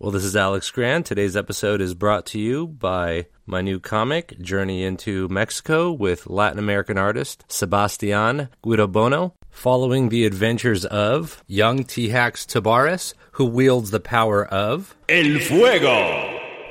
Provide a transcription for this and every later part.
Well, this is Alex Grand. Today's episode is brought to you by my new comic, Journey into Mexico, with Latin American artist Sebastian Guidobono, following the adventures of young T-Hax Tabares, who wields the power of El Fuego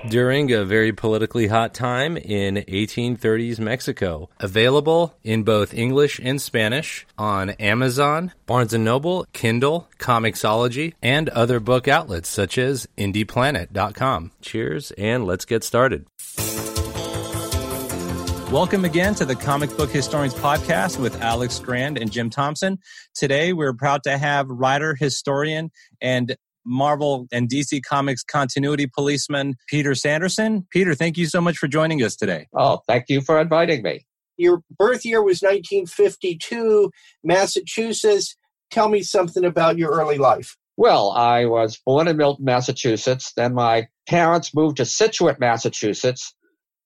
during a very politically hot time in 1830s Mexico. Available in both English and Spanish on Amazon, Barnes & Noble, Kindle, Comixology, and other book outlets such as IndiePlanet.com. Cheers, and let's get started. Welcome again to the Comic Book Historians Podcast with Alex Grand and Jim Thompson. Today, we're proud to have writer, historian, and Marvel and DC Comics continuity policeman Peter Sanderson. Peter, thank you so much for joining us today. Oh, thank you for inviting me. Your birth year was 1952, Massachusetts. Tell me something about your early life. Well, I was born in Milton, Massachusetts. Then my parents moved to Scituate, Massachusetts,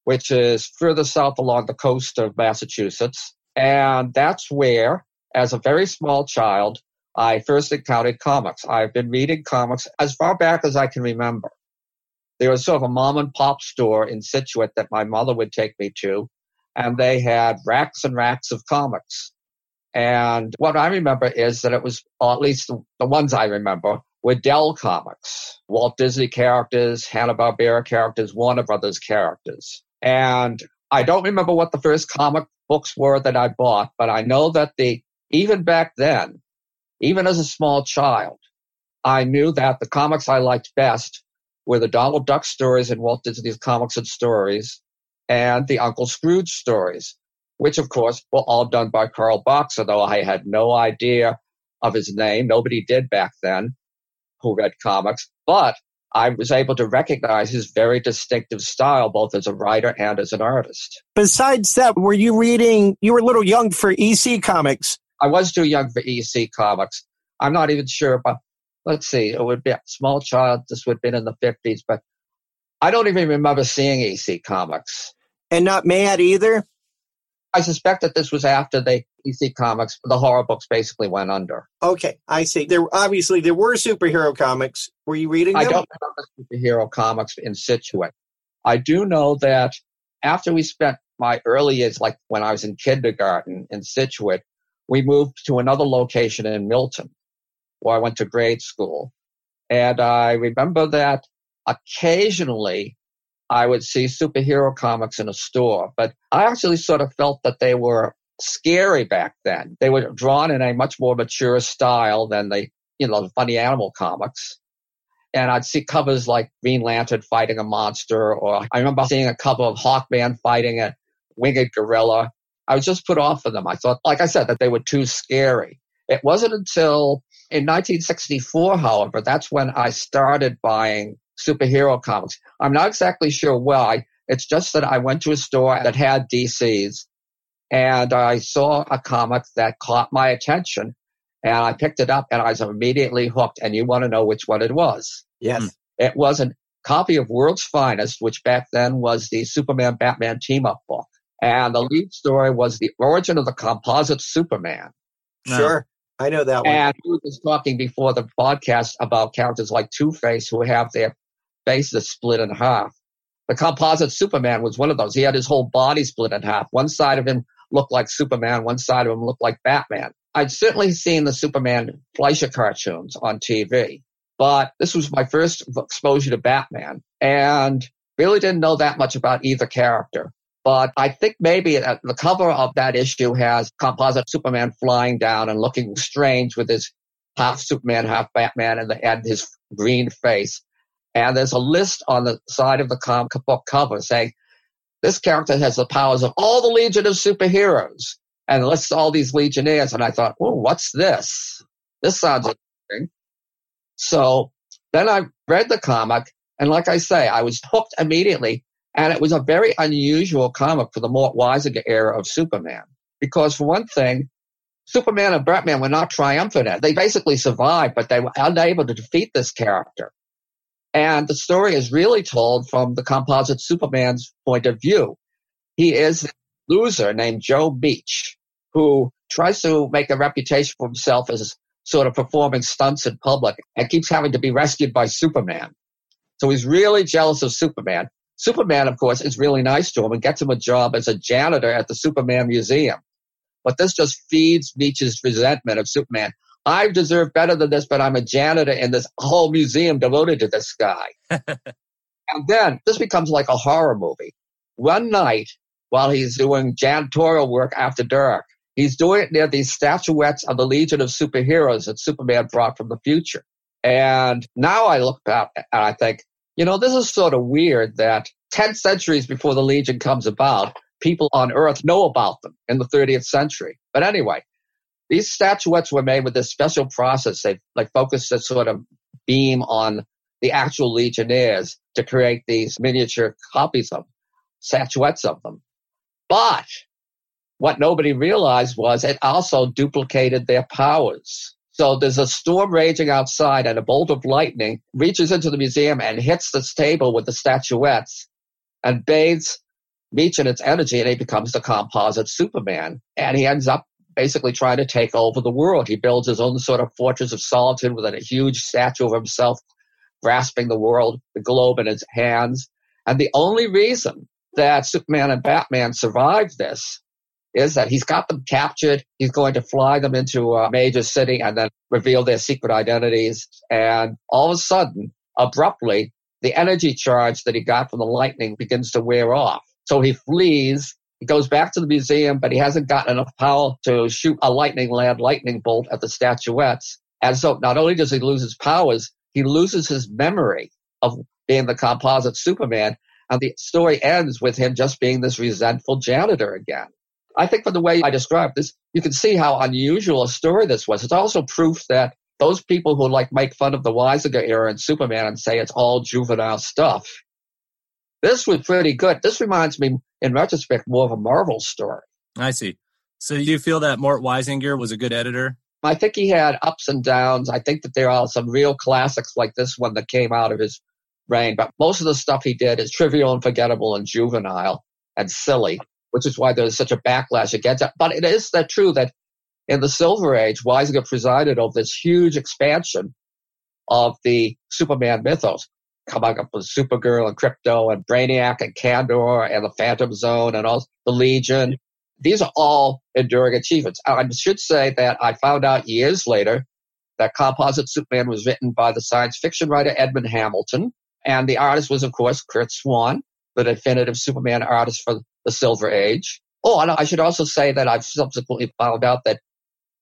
which is further south along the coast of Massachusetts. And that's where, as a very small child, I first encountered comics. I've been reading comics as far back as I can remember. There was sort of a mom and pop store in Scituate that my mother would take me to, and they had racks and racks of comics. And what I remember is that it was, or at least the, the ones I remember, were Dell comics, Walt Disney characters, Hanna-Barbera characters, Warner Brothers characters. And I don't remember what the first comic books were that I bought, but I know that the, even back then, even as a small child, I knew that the comics I liked best were the Donald Duck stories and Walt Disney's Comics and Stories and the Uncle Scrooge stories, which of course were all done by Carl Barks, though I had no idea of his name. Nobody did back then who read comics, but I was able to recognize his very distinctive style, both as a writer and as an artist. Besides that, were you reading, you were a little young for EC Comics. I was too young for EC comics. I'm not even sure, but let's see, it would be a small child. This would have been in the 50s, but I don't even remember seeing EC comics. And not Mad either? I suspect that this was after the EC comics, the horror books basically went under. Okay, I see. There obviously there were superhero comics. Were you reading them? I don't remember superhero comics in Scituate. I do know that after we spent my early years, like when I was in kindergarten in Scituate, we moved to another location in Milton where I went to grade school. And I remember that occasionally I would see superhero comics in a store, but I actually sort of felt that they were scary back then. They were drawn in a much more mature style than the, you know, the funny animal comics. And I'd see covers like Green Lantern fighting a monster, or I remember seeing a cover of Hawkman fighting a winged gorilla. I was just put off of them. I thought, like I said, that they were too scary. It wasn't until in 1964, however, that's when I started buying superhero comics. I'm not exactly sure why. It's just that I went to a store that had DCs and I saw a comic that caught my attention and I picked it up and I was immediately hooked. And you want to know which one it was? Yes. Hmm. It was a copy of World's Finest, which back then was the Superman Batman team up book. And the lead story was the origin of the composite Superman. Sure. I know that one. And we was talking before the podcast about characters like Two Face who have their faces split in half. The composite Superman was one of those. He had his whole body split in half. One side of him looked like Superman, one side of him looked like Batman. I'd certainly seen the Superman Fleischer cartoons on TV, but this was my first exposure to Batman and really didn't know that much about either character. But I think maybe uh, the cover of that issue has composite Superman flying down and looking strange with his half Superman, half Batman, and, the, and his green face. And there's a list on the side of the comic book cover saying, this character has the powers of all the Legion of superheroes and lists all these Legionnaires. And I thought, oh, what's this? This sounds interesting. So then I read the comic. And like I say, I was hooked immediately. And it was a very unusual comic for the Mort Weisinger era of Superman. Because for one thing, Superman and Batman were not triumphant. They basically survived, but they were unable to defeat this character. And the story is really told from the composite Superman's point of view. He is a loser named Joe Meach, who tries to make a reputation for himself as sort of performing stunts in public and keeps having to be rescued by Superman. So he's really jealous of Superman. Superman, of course, is really nice to him and gets him a job as a janitor at the Superman Museum. But this just feeds Meach's resentment of Superman. I deserve better than this, but I'm a janitor in this whole museum devoted to this guy. and then this becomes like a horror movie. One night, while he's doing janitorial work after dark, he's doing it near these statuettes of the Legion of Superheroes that Superman brought from the future. And now I look back and I think, you know, this is sort of weird that 10 centuries before the Legion comes about, people on Earth know about them in the 30th century. But anyway, these statuettes were made with this special process. They like focused a sort of beam on the actual Legionnaires to create these miniature copies of statuettes of them. But what nobody realized was it also duplicated their powers. So there's a storm raging outside and a bolt of lightning reaches into the museum and hits this table with the statuettes and bathes Meach in its energy and he becomes the composite Superman. And he ends up basically trying to take over the world. He builds his own sort of fortress of solitude with a huge statue of himself grasping the world, the globe in his hands. And the only reason that Superman and Batman survived this is that he's got them captured. He's going to fly them into a major city and then reveal their secret identities. And all of a sudden, abruptly, the energy charge that he got from the lightning begins to wear off. So he flees. He goes back to the museum, but he hasn't gotten enough power to shoot a lightning land lightning bolt at the statuettes. And so not only does he lose his powers, he loses his memory of being the composite Superman. And the story ends with him just being this resentful janitor again. I think from the way I described this, you can see how unusual a story this was. It's also proof that those people who like make fun of the Weisinger era and Superman and say it's all juvenile stuff. This was pretty good. This reminds me, in retrospect, more of a Marvel story. I see. So you feel that Mort Weisinger was a good editor? I think he had ups and downs. I think that there are some real classics like this one that came out of his reign, but most of the stuff he did is trivial and forgettable and juvenile and silly which is why there's such a backlash against it. But it is that true that in the Silver Age, Weisinger presided over this huge expansion of the Superman mythos, coming up with Supergirl and Krypto and Brainiac and Kandor and the Phantom Zone and all the Legion. These are all enduring achievements. I should say that I found out years later that Composite Superman was written by the science fiction writer Edmund Hamilton, and the artist was, of course, Curt Swan, the definitive Superman artist for the Silver Age. Oh, and I should also say that I've subsequently found out that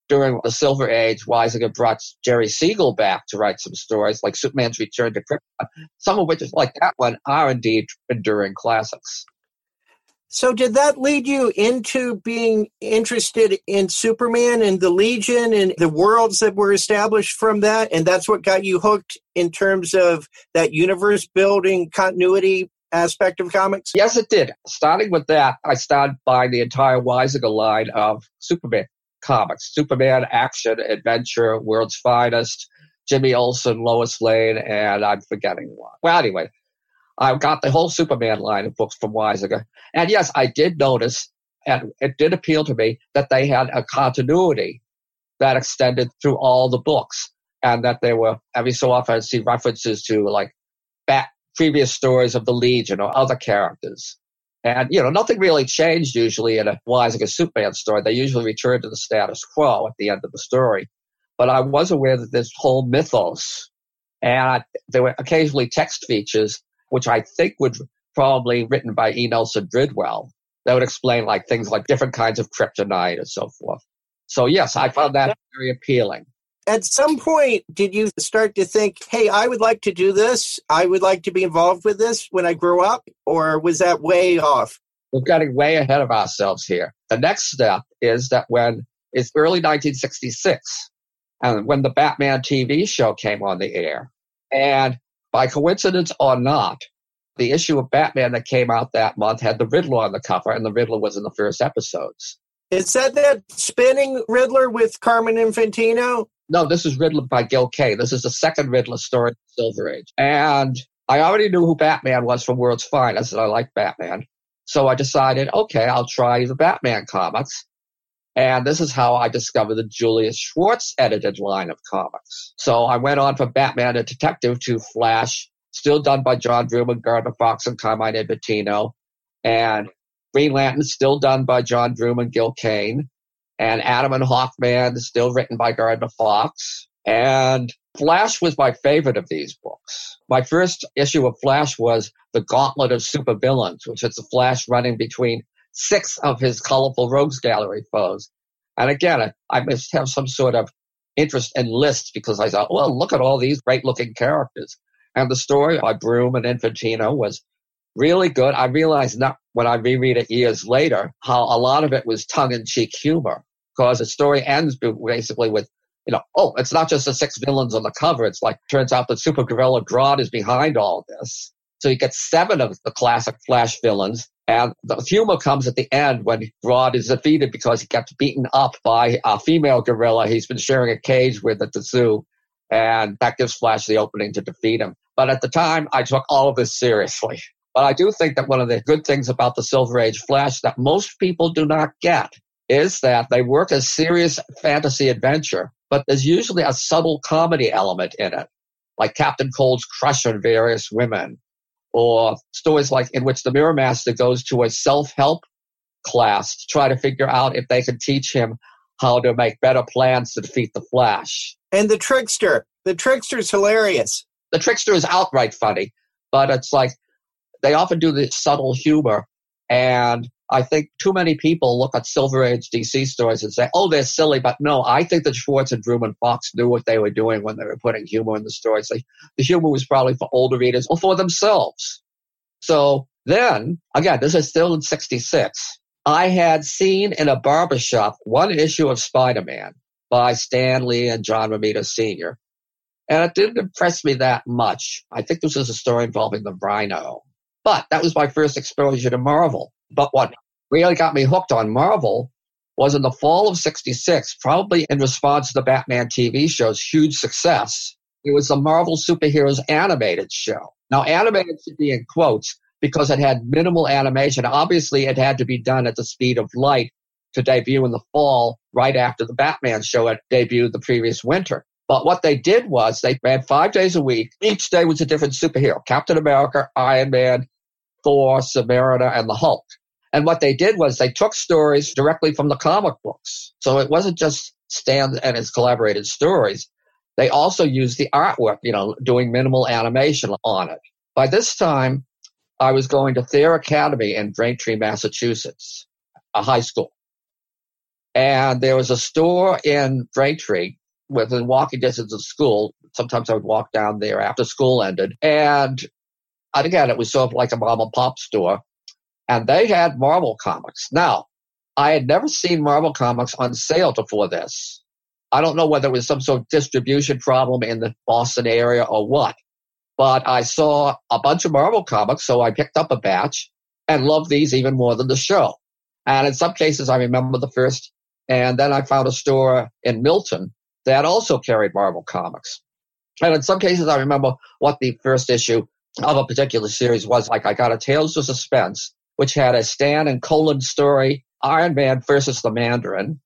during the Silver Age, Weisinger brought Jerry Siegel back to write some stories, like Superman's Return to Krypton, some of which, like that one, are indeed enduring classics. So, did that lead you into being interested in Superman and the Legion and the worlds that were established from that? And that's what got you hooked in terms of that universe building continuity aspect of comics? Yes, it did. Starting with that, I started buying the entire Weisinger line of Superman comics Superman, Action, Adventure, World's Finest, Jimmy Olsen, Lois Lane, and I'm forgetting one. Well, anyway, I got the whole Superman line of books from Weisinger. And yes, I did notice, and it did appeal to me, that they had a continuity that extended through all the books. And that they were every so often I'd see references to like Bat previous stories of the Legion or other characters. And, you know, nothing really changed usually in a Weisinger Superman story. They usually return to the status quo at the end of the story. But I was aware that this whole mythos, and there were occasionally text features, which I think would probably written by E. Nelson Bridwell, that would explain like things like different kinds of kryptonite and so forth. So yes, I found that very appealing at some point did you start to think hey i would like to do this. I would like to be involved with this when i grow up or was that way off? We're getting way ahead of ourselves here. The next step is that when it's early 1966 and when the batman tv show came on the air. And by coincidence or not the issue of batman that came out that month had the riddler on the cover and the riddler was in the first episodes. Is that that spinning Riddler with Carmine Infantino? No, this is Riddler by Gil Kane. This is the second Riddler story in Silver Age. And I already knew who Batman was from World's Finest, and I like Batman. So I decided, okay, I'll try the Batman comics. And this is how I discovered the Julius Schwartz edited line of comics. So I went on from Batman and Detective to Flash, still done by John Broome, Gardner Fox, and Carmine Infantino. And Green Lantern, still done by John Broome, Gil Kane. And Adam and Hawkman, still written by Gardner Fox. And Flash was my favorite of these books. My first issue of Flash was The Gauntlet of Supervillains, which is the Flash running between six of his colorful rogues gallery foes. And again, I must have some sort of interest in lists because I thought, well, look at all these great looking characters. And the story by Broome and Infantino was really good. I realized not when I reread it years later how a lot of it was tongue in cheek humor because the story ends basically with, you know, oh, it's not just the six villains on the cover. It's like, turns out that Super Gorilla Grodd is behind all this. So you get seven of the classic Flash villains. And the humor comes at the end when Grodd is defeated because he gets beaten up by a female gorilla he's been sharing a cage with at the zoo. And that gives Flash the opening to defeat him. But at the time, I took all of this seriously. But I do think that one of the good things about the Silver Age Flash that most people do not get is that they work as serious fantasy adventure, but there's usually a subtle comedy element in it, like Captain Cold's crush on various women, or stories like in which the Mirror Master goes to a self-help class to try to figure out if they can teach him how to make better plans to defeat the Flash. And the trickster. The trickster's hilarious. The trickster is outright funny, but it's like they often do the subtle humor. And I think too many people look at Silver Age DC stories and say, oh, they're silly. But no, I think that Schwartz and Broome Fox knew what they were doing when they were putting humor in the stories. Like, the humor was probably for older readers or for themselves. So then, again, this is still in 66. I had seen in a barbershop one issue of Spider Man by Stan Lee and John Romita Sr. And it didn't impress me that much. I think this was a story involving the rhino. But that was my first exposure to Marvel. But what really got me hooked on Marvel was in the fall of 66, probably in response to the Batman TV show's huge success. It was the Marvel Superheroes animated show. Now, animated should be in quotes because it had minimal animation. Obviously, it had to be done at the speed of light to debut in the fall, right after the Batman show had debuted the previous winter. But what they did was they ran five days a week. Each day was a different superhero Captain America, Iron Man, Thor, Submariner, and the Hulk. And what they did was they took stories directly from the comic books. So it wasn't just Stan and his collaborated stories. They also used the artwork, you know, doing minimal animation on it. By this time, I was going to Thayer Academy in Braintree, Massachusetts, a high school. And there was a store in Braintree within walking distance of school. Sometimes I would walk down there after school ended. And again, it was sort of like a mom and pop store. And they had Marvel comics. Now, I had never seen Marvel comics on sale before this. I don't know whether it was some sort of distribution problem in the Boston area or what, but I saw a bunch of Marvel comics, so I picked up a batch and loved these even more than the show. And in some cases, I remember the first, and then I found a store in Milton that also carried Marvel comics. And in some cases, I remember what the first issue of a particular series was. Like I got a Tales of Suspense, which had a Stan and Colan story, Iron Man versus the Mandarin.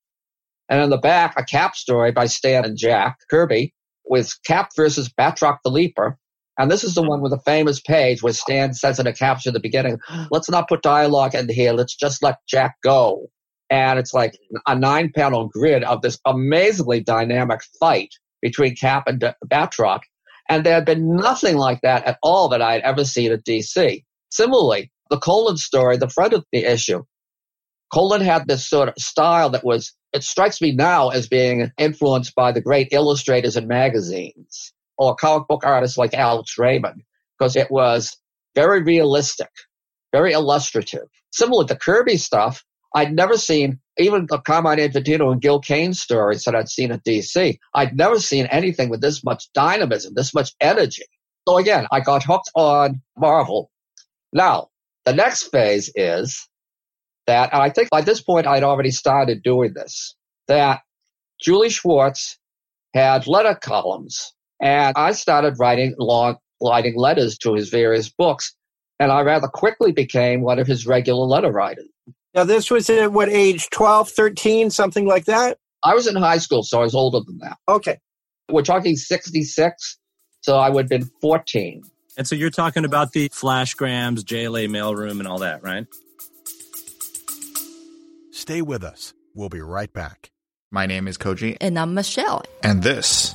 And in the back, a Cap story by Stan and Jack Kirby with Cap versus Batroc the Leaper. And this is the one with a famous page where Stan says in a caption at the beginning, let's not put dialogue in here. Let's just let Jack go. And it's like a nine panel grid of this amazingly dynamic fight between Cap and Batroc. And there had been nothing like that at all that I had ever seen at DC. Similarly, the Colan story, the front of the issue, Colan had this sort of style that was, it strikes me now as being influenced by the great illustrators in magazines or comic book artists like Alex Raymond, because it was very realistic, very illustrative. Similar to Kirby stuff, I'd never seen even the Carmine Infantino and Gil Kane stories that I'd seen at DC. I'd never seen anything with this much dynamism, this much energy. So again, I got hooked on Marvel. Now, the next phase is that, and I think by this point I'd already started doing this, that Julie Schwartz had letter columns and I started writing long, writing letters to his various books and I rather quickly became one of his regular letter writers. Now, this was at what age? 12, 13, something like that? I was in high school, so I was older than that. Okay. We're talking 66, so I would have been 14. And so you're talking about the flashgrams, JLA mailroom, and all that, right? Stay with us. We'll be right back. My name is Koji. And I'm Michelle. And this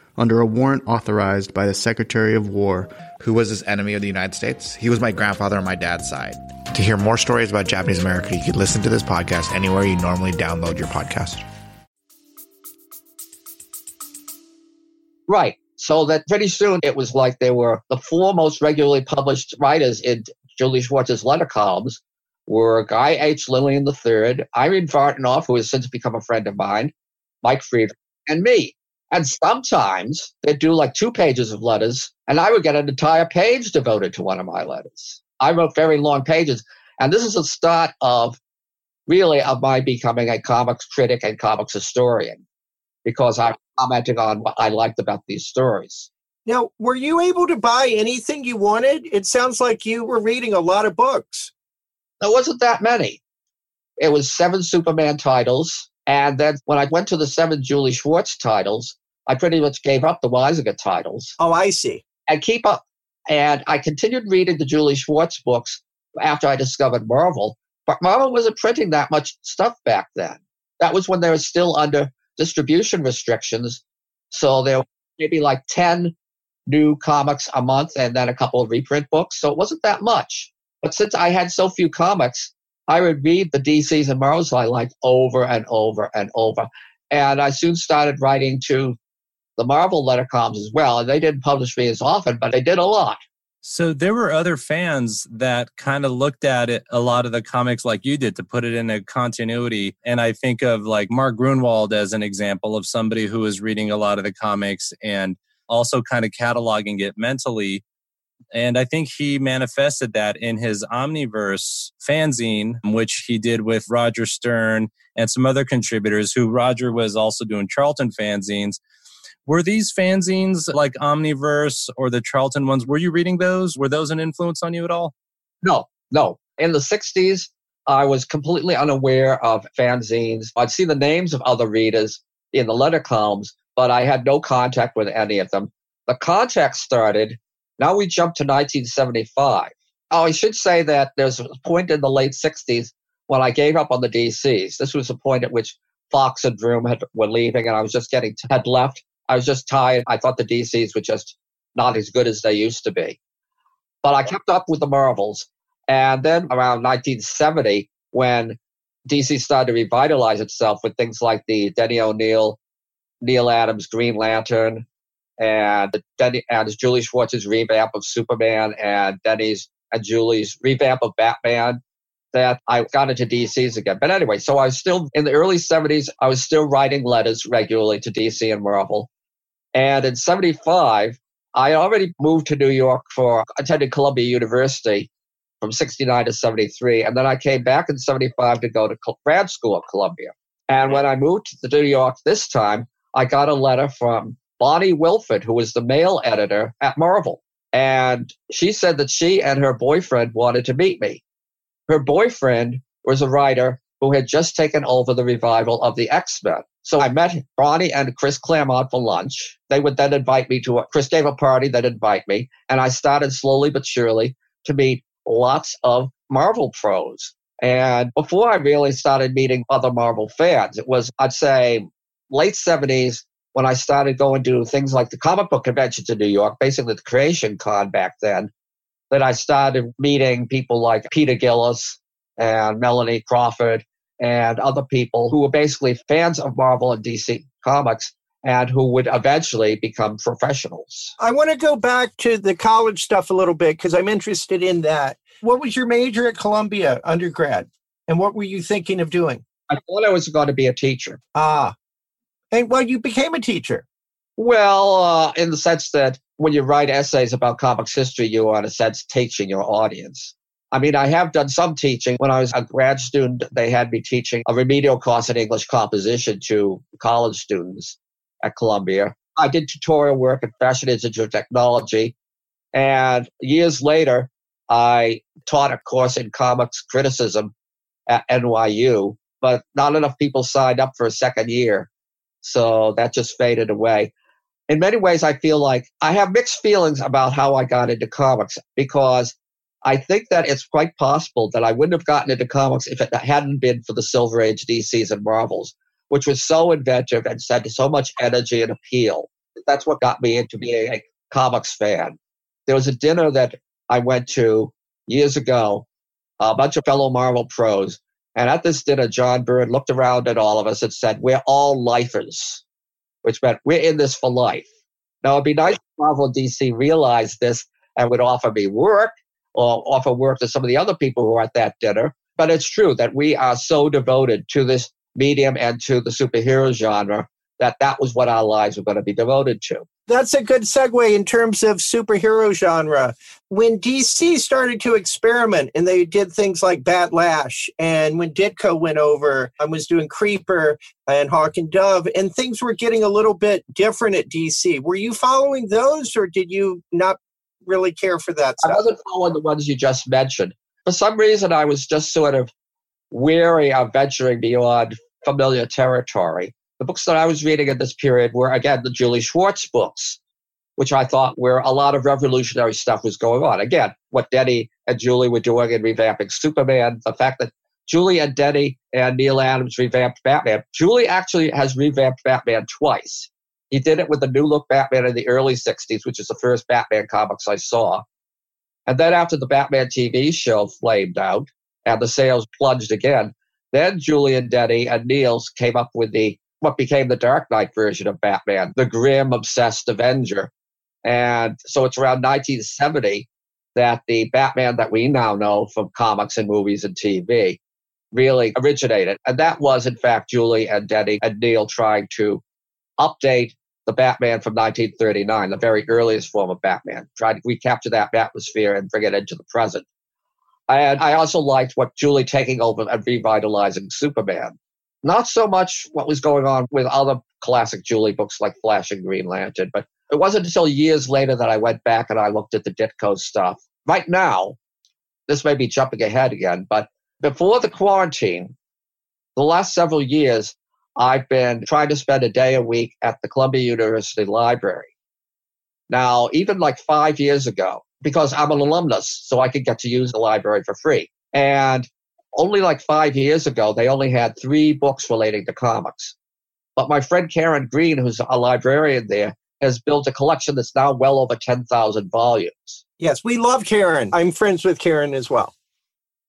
under a warrant authorized by the Secretary of War. Who was this enemy of the United States? He was my grandfather on my dad's side. To hear more stories about Japanese America, you can listen to this podcast anywhere you normally download your podcast. Right. So that pretty soon it was like they were the four most regularly published writers in Julie Schwartz's letter columns were Guy H. Lillian III, Irene Vartanoff, who has since become a friend of mine, Mike Fried, and me. And sometimes they'd do like two pages of letters, and I would get an entire page devoted to one of my letters. I wrote very long pages. And this is the start of really of my becoming a comics critic and comics historian because I'm commenting on what I liked about these stories. Now, were you able to buy anything you wanted? It sounds like you were reading a lot of books. There wasn't that many. It was seven Superman titles. And then when I went to the seven Julie Schwartz titles, I pretty much gave up the Weisinger titles. Oh, I see. And keep up. And I continued reading the Julie Schwartz books after I discovered Marvel. But Marvel wasn't printing that much stuff back then. That was when they were still under distribution restrictions. So there were maybe like 10 new comics a month and then a couple of reprint books. So it wasn't that much. But since I had so few comics, I would read the DCs and Marvels I liked over and over and over. And I soon started writing to the Marvel letter columns as well. And they didn't publish me as often, but they did a lot. So there were other fans that kind of looked at it, a lot of the comics like you did to put it in a continuity. And I think of like Mark Gruenwald as an example of somebody who was reading a lot of the comics and also kind of cataloging it mentally. And I think he manifested that in his Omniverse fanzine, which he did with Roger Stern and some other contributors who Roger was also doing Charlton fanzines. Were these fanzines like Omniverse or the Charlton ones? Were you reading those? Were those an influence on you at all? No, no. In the 60s, I was completely unaware of fanzines. I'd see the names of other readers in the letter columns, but I had no contact with any of them. The contact started, now we jump to 1975. Oh, I should say that there's a point in the late 60s when I gave up on the DCs. This was a point at which Fox and Broome had, were leaving, and I was just getting had left. I was just tired. I thought the DCs were just not as good as they used to be. But I kept up with the Marvels. And then around 1970, when DC started to revitalize itself with things like the Denny O'Neil, Neal Adams Green Lantern, and Denny and Julie Schwartz's revamp of Superman, and Denny's and Julie's revamp of Batman, that I got into DCs again. But anyway, so I was still in the early 70s, I was still writing letters regularly to DC and Marvel. And in 75, I already moved to New York for attending Columbia University from 69 to 73. And then I came back in 75 to go to grad school at Columbia. And when I moved to New York this time, I got a letter from Bonnie Wilford, who was the mail editor at Marvel. And she said that she and her boyfriend wanted to meet me. Her boyfriend was a writer who had just taken over the revival of the X Men. So I met Bonnie and Chris Claremont for lunch. They would then invite me to a, Chris gave a party that invite me. And I started slowly but surely to meet lots of Marvel pros. And before I really started meeting other Marvel fans, it was, I'd say, late 70s when I started going to things like the comic book conventions in New York, basically the Creation Con back then, that I started meeting people like Peter Gillis and Melanie Crawford and other people who were basically fans of Marvel and DC comics and who would eventually become professionals. I want to go back to the college stuff a little bit because I'm interested in that. What was your major at Columbia undergrad? And what were you thinking of doing? I thought I was going to be a teacher. Ah. And well, you became a teacher. Well, uh, in the sense that when you write essays about comics history, you are, in a sense, teaching your audience. I mean, I have done some teaching. When I was a grad student, they had me teaching a remedial course in English composition to college students at Columbia. I did tutorial work at Fashion Institute of Technology. And years later, I taught a course in comics criticism at NYU, but not enough people signed up for a second year. So that just faded away. In many ways, I feel like I have mixed feelings about how I got into comics because I think that it's quite possible that I wouldn't have gotten into comics if it hadn't been for the Silver Age DCs and Marvels, which was so inventive and had so much energy and appeal. That's what got me into being a comics fan. There was a dinner that I went to years ago, a bunch of fellow Marvel pros. And at this dinner, John Byrne looked around at all of us and said, We're all lifers, which meant we're in this for life. Now, it'd be nice if Marvel DC realized this and would offer me work or offer work to some of the other people who were at that dinner. But it's true that we are so devoted to this medium and to the superhero genre that that was what our lives were going to be devoted to. That's a good segue in terms of superhero genre. When DC started to experiment and they did things like Batlash, and when Ditko went over and was doing Creeper and Hawk and Dove, and things were getting a little bit different at DC, were you following those or did you not really care for that stuff? I wasn't following the ones you just mentioned. For some reason, I was just sort of weary of venturing beyond familiar territory. The books that I was reading at this period were, again, the Julie Schwartz books, which I thought where a lot of revolutionary stuff was going on. Again, what Denny and Julie were doing in revamping Superman, the fact that Julie and Denny and Neal Adams revamped Batman. Julie actually has revamped Batman twice. He did it with the new look Batman in the early 60s, which is the first Batman comics I saw. And then after the Batman TV show flamed out and the sales plunged again, then Julie and Denny and Neal's came up with the what became the Dark Knight version of Batman, the grim, obsessed Avenger. And so it's around 1970 that the Batman that we now know from comics and movies and TV really originated. And that was, in fact, Julie and Denny and Neal trying to update the Batman from 1939, the very earliest form of Batman, trying to recapture that atmosphere and bring it into the present. And I also liked what Julie taking over and revitalizing Superman not so much what was going on with other classic Julie books like Flash and Green Lantern, but it wasn't until years later that I went back and I looked at the Ditko stuff. Right now, this may be jumping ahead again, but before the quarantine, the last several years, I've been trying to spend a day a week at the Columbia University Library. Now, even like five years ago, because I'm an alumnus, so I could get to use the library for free. And only like five years ago, they only had three books relating to comics. But my friend Karen Green, who's a librarian there, has built a collection that's now well over 10,000 volumes. Yes, we love Karen. I'm friends with Karen as well.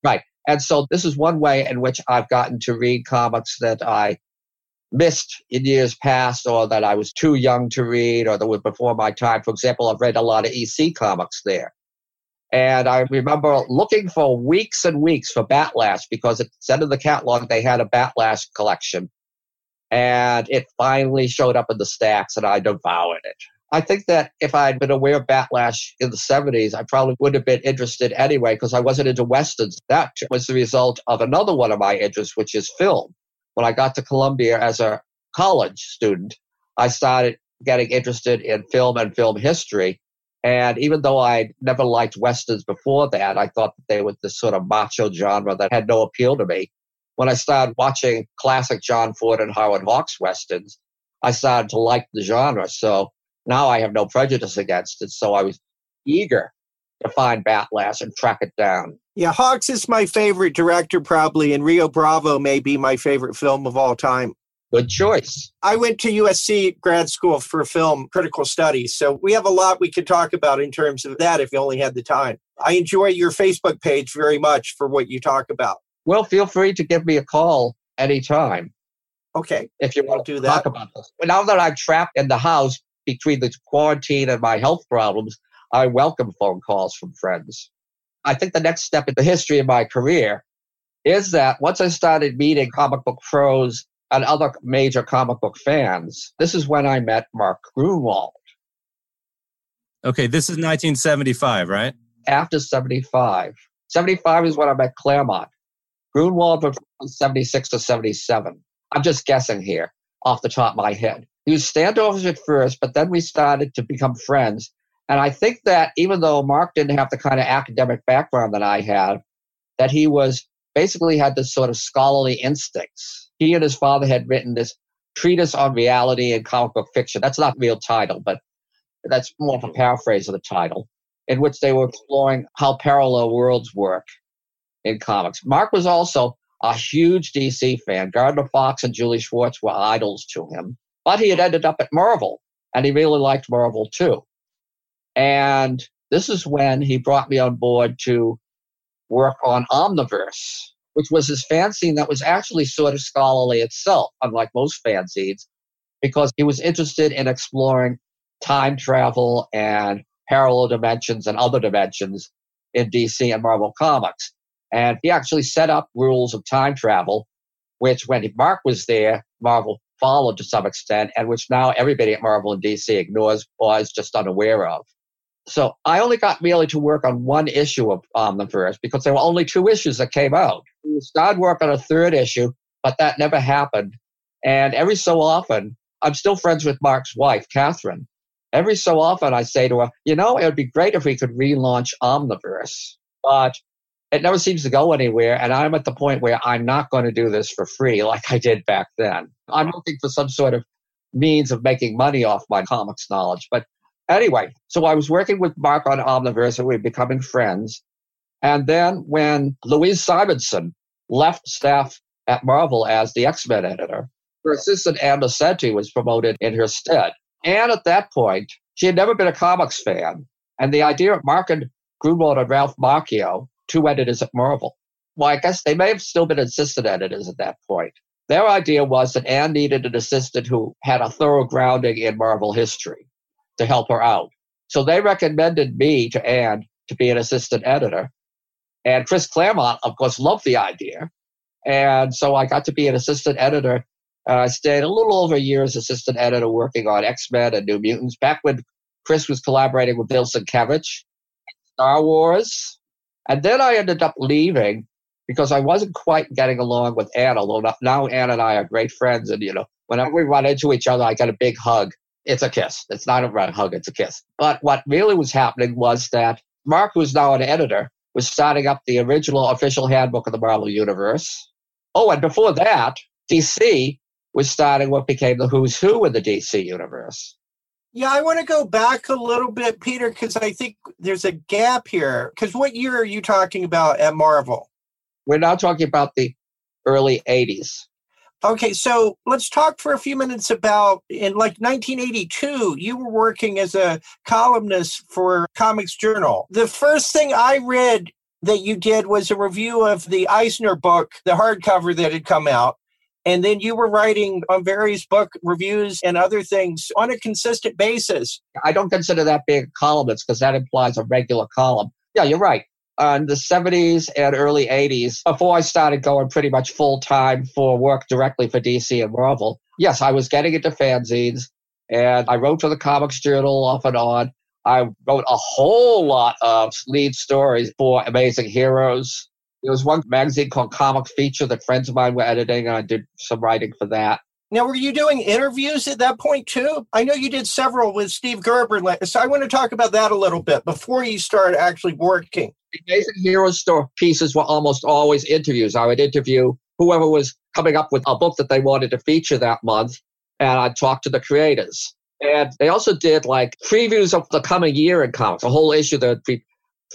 Right. And so this is one way in which I've gotten to read comics that I missed in years past or that I was too young to read or that were before my time. For example, I've read a lot of EC comics there. And I remember looking for weeks and weeks for Batlash because it said in the catalog they had a Batlash collection. And it finally showed up in the stacks and I devoured it. I think that if I'd been aware of Batlash in the 70s, I probably would have been interested anyway because I wasn't into Westerns. That was the result of another one of my interests, which is film. When I got to Columbia as a college student, I started getting interested in film and film history. And even though I never liked westerns before that, I thought that they were this sort of macho genre that had no appeal to me. When I started watching classic John Ford and Howard Hawks westerns, I started to like the genre. So now I have no prejudice against it. So I was eager to find Batlash and track it down. Yeah, Hawks is my favorite director, probably, and Rio Bravo may be my favorite film of all time. Good choice. I went to USC grad school for film critical studies. So we have a lot we could talk about in terms of that if you only had the time. I enjoy your Facebook page very much for what you talk about. Well, feel free to give me a call anytime. Okay. If you want to do that. talk about this. Now that I'm trapped in the house between the quarantine and my health problems, I welcome phone calls from friends. I think the next step in the history of my career is that once I started meeting comic book pros and other major comic book fans. This is when I met Mark Gruenwald. Okay, this is 1975, right? After 75. 75 is when I met Claremont. Gruenwald was 76 to 77. I'm just guessing here off the top of my head. He was standoffish at first, but then we started to become friends. And I think that even though Mark didn't have the kind of academic background that I had, that he was basically had this sort of scholarly instincts. He and his father had written this treatise on reality and comic book fiction. That's not the real title, but that's more of a paraphrase of the title, in which they were exploring how parallel worlds work in comics. Mark was also a huge DC fan. Gardner Fox and Julie Schwartz were idols to him. But he had ended up at Marvel, and he really liked Marvel too. And this is when he brought me on board to work on Omniverse, which was his fanzine that was actually sort of scholarly itself, unlike most fanzines, because he was interested in exploring time travel and parallel dimensions and other dimensions in DC and Marvel Comics. And he actually set up rules of time travel, which when Mark was there, Marvel followed to some extent, and which now everybody at Marvel and DC ignores or is just unaware of. So I only got really to work on one issue of um, Omniverse because there were only two issues that came out. We started work on a third issue, but that never happened. And every so often, I'm still friends with Mark's wife, Catherine. Every so often, I say to her, you know, it would be great if we could relaunch Omniverse. But it never seems to go anywhere. And I'm at the point where I'm not going to do this for free like I did back then. I'm looking for some sort of means of making money off my comics knowledge. But anyway, so I was working with Mark on Omniverse and we were becoming friends. And then when Louise Simonson left staff at Marvel as the X Men editor, her assistant Ann Nocenti was promoted in her stead. And at that point, she had never been a comics fan. And the idea of Mark and Gruenwald and Ralph Macchio two editors at Marvel. Well, I guess they may have still been assistant editors at that point. Their idea was that Ann needed an assistant who had a thorough grounding in Marvel history to help her out. So they recommended me to Ann to be an assistant editor. And Chris Claremont, of course, loved the idea. And so I got to be an assistant editor. Uh, I stayed a little over a year as assistant editor working on X Men and New Mutants back when Chris was collaborating with Bill Sienkiewicz. Star Wars, and then I ended up leaving because I wasn't quite getting along with Ann, although now Ann and I are great friends. And, you know, whenever we run into each other, I get a big hug. It's a kiss. It's not a hug, it's a kiss. But what really was happening was that Mark, who's now an editor, was starting up the original official handbook of the Marvel Universe. Oh, and before that, DC was starting what became the who's who in the DC Universe. Yeah, I want to go back a little bit, Peter, because I think there's a gap here. Because what year are you talking about at Marvel? We're now talking about the early 80s. Okay, so let's talk for a few minutes about in like 1982, you were working as a columnist for Comics Journal. The first thing I read that you did was a review of the Eisner book, the hardcover that had come out. And then you were writing on various book reviews and other things on a consistent basis. I don't consider that being a columnist because that implies a regular column. Yeah, you're right. Uh, in the 70s and early 80s, before I started going pretty much full time for work directly for DC and Marvel, yes, I was getting into fanzines and I wrote for the Comics Journal off and on. I wrote a whole lot of lead stories for Amazing Heroes, there was one magazine called Comic Feature that friends of mine were editing, and I did some writing for that. Now, were you doing interviews at that point too? I know you did several with Steve Gerber, so I want to talk about that a little bit before you start actually working. Amazing Heroes store pieces were almost always interviews. I would interview whoever was coming up with a book that they wanted to feature that month, and I'd talk to the creators. And they also did like previews of the coming year in comics, a whole issue that be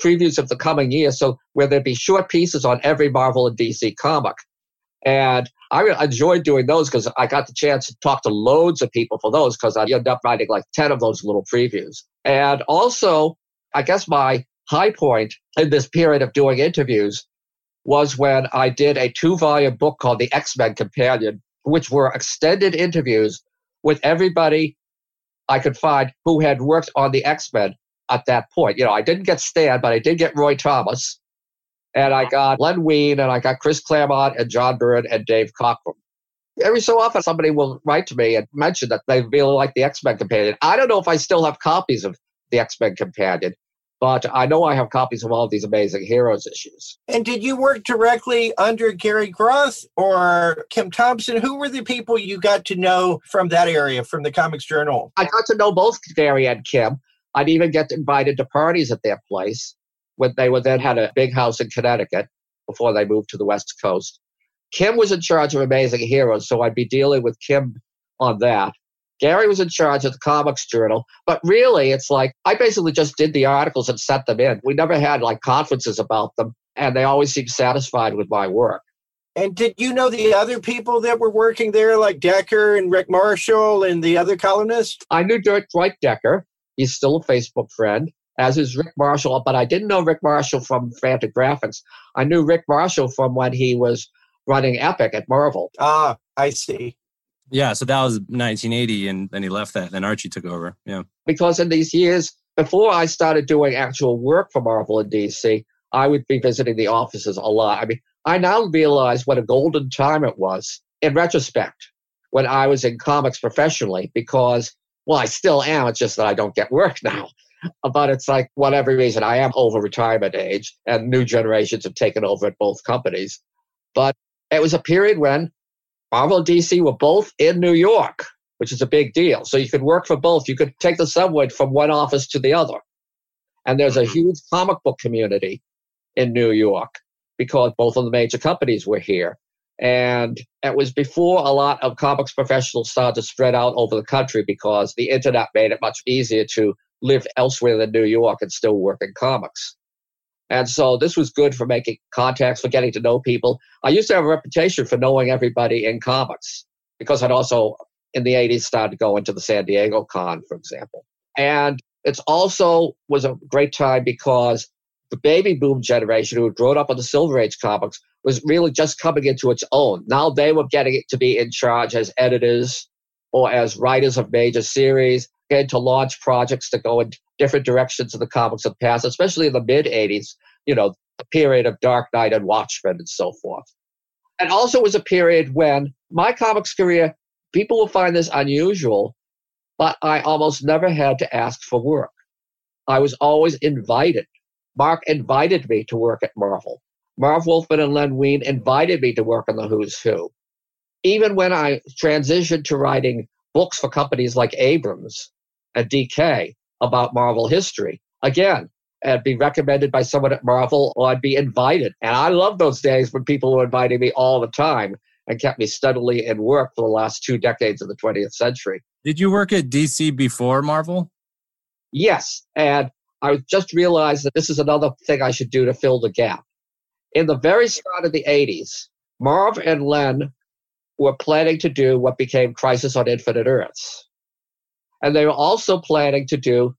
previews of the coming year. So where there'd be short pieces on every Marvel and DC comic. And I enjoyed doing those because I got the chance to talk to loads of people for those because I ended up writing like 10 of those little previews. And also, I guess my high point in this period of doing interviews was when I did a two volume book called The X Men Companion, which were extended interviews with everybody I could find who had worked on the X Men at that point. You know, I didn't get Stan, but I did get Roy Thomas. And I got Len Wein and I got Chris Claremont and John Byrne and Dave Cockrum. Every so often, somebody will write to me and mention that they really like the X Men Companion. I don't know if I still have copies of the X Men Companion, But I know I have copies of all these amazing heroes issues. And did you work directly under Gary Groth or Kim Thompson? Who were the people you got to know from that area, from the Comics Journal? I got to know both Gary and Kim. I'd even get invited to parties at their place when they were then had a big house in Connecticut before they moved to the West Coast. Kim was in charge of Amazing Heroes, so I'd be dealing with Kim on that. Gary was in charge of the Comics Journal, but really, it's like I basically just did the articles and sent them in. We never had like conferences about them, and they always seemed satisfied with my work. And did you know the other people that were working there, like Decker and Rick Marshall and the other columnists? I knew Dirk Dwight Decker. He's still a Facebook friend, as is Rick Marshall, but I didn't know Rick Marshall from Fantagraphics. I knew Rick Marshall from when he was running Epic at Marvel. Ah, I see. Yeah, so that was 1980, and then he left that. Then Archie took over. Yeah, because in these years before I started doing actual work for Marvel and DC, I would be visiting the offices a lot. I mean, I now realize what a golden time it was in retrospect when I was in comics professionally because, well, I still am. It's just that I don't get work now. But it's like, whatever reason, I am over retirement age and new generations have taken over at both companies. But it was a period when Marvel and DC were both in New York, which is a big deal. So you could work for both. You could take the subway from one office to the other. And there's a Mm-hmm. huge comic book community in New York because both of the major companies were here. And it was before a lot of comics professionals started to spread out over the country because the internet made it much easier to live elsewhere than New York and still work in comics. And so this was good for making contacts, for getting to know people. I used to have a reputation for knowing everybody in comics because I'd also, in the 80s, started going to go into the San Diego Con, for example. And it's also was a great time because the baby boom generation who had grown up on the Silver Age comics was really just coming into its own. Now they were getting it to be in charge as editors or as writers of major series, getting to launch projects to go in different directions of the comics of the past, especially in the mid 80s, you know, the period of Dark Knight and Watchmen and so forth. And also was a period when my comics career, people will find this unusual, but I almost never had to ask for work. I was always invited. Mark invited me to work at Marvel. Marv Wolfman and Len Wein invited me to work on the Who's Who. Even when I transitioned to writing books for companies like Abrams and DK about Marvel history, again, I'd be recommended by someone at Marvel or I'd be invited. And I love those days when people were inviting me all the time and kept me steadily in work for the last two decades of the 20th century. Did you work at DC before Marvel? Yes. And I just realized that this is another thing I should do to fill the gap. In the very start of the 80s, Marv and Len were planning to do what became Crisis on Infinite Earths. And they were also planning to do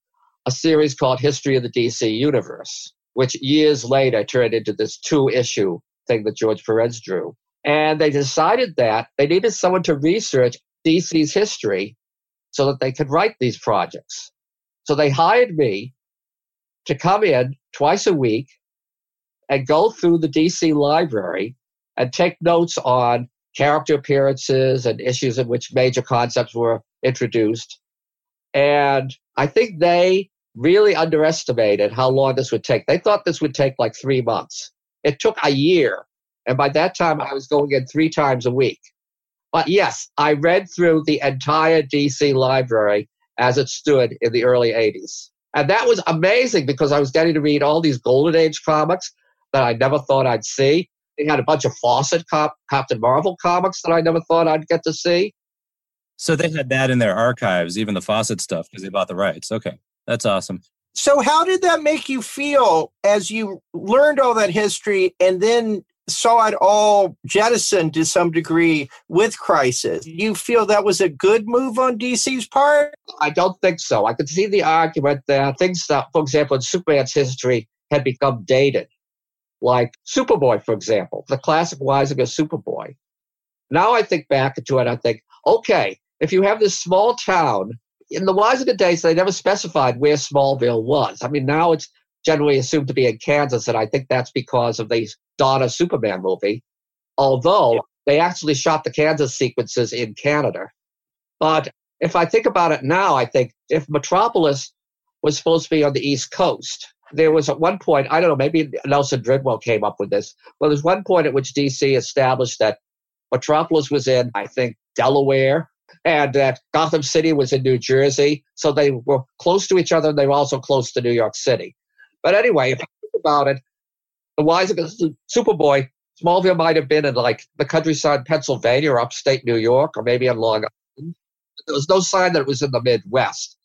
a series called History of the DC Universe, which years later turned into this two issue thing that George Perez drew. And they decided that they needed someone to research DC's history so that they could write these projects. So they hired me to come in twice a week and go through the DC library and take notes on character appearances and issues in which major concepts were introduced. And I think they really underestimated how long this would take. They thought this would take like three months. It took a year. And by that time, I was going in three times a week. But yes, I read through the entire DC library as it stood in the early 80s. And that was amazing because I was getting to read all these Golden Age comics that I never thought I'd see. They had a bunch of Fawcett Cop- Captain Marvel comics that I never thought I'd get to see. So they had that in their archives, even the Fawcett stuff, because they bought the rights. Okay, that's awesome. So, how did that make you feel as you learned all that history and then saw it all jettisoned to some degree with Crisis? You feel that was a good move on DC's part? I don't think so. I could see the argument that things that, for example, in Superman's history had become dated, like Superboy, for example, the classic Weisinger Superboy. Now I think back to it, I think, okay, if you have this small town, in the Weisinger days, they never specified where Smallville was. I mean, now it's generally assumed to be in Kansas, and I think that's because of the Donner Superman movie, although they actually shot the Kansas sequences in Canada. But if I think about it now, I think if Metropolis was supposed to be on the East Coast, there was at one point, I don't know, maybe Nelson Bridwell came up with this, but there's one point at which DC established that Metropolis was in, I think, Delaware, and that Gotham City was in New Jersey. So they were close to each other and they were also close to New York City. But anyway, if you think about it, the Wise of Superboy, Smallville might have been in like the countryside, Pennsylvania or upstate New York, or maybe in Long Island. There was no sign that it was in the Midwest.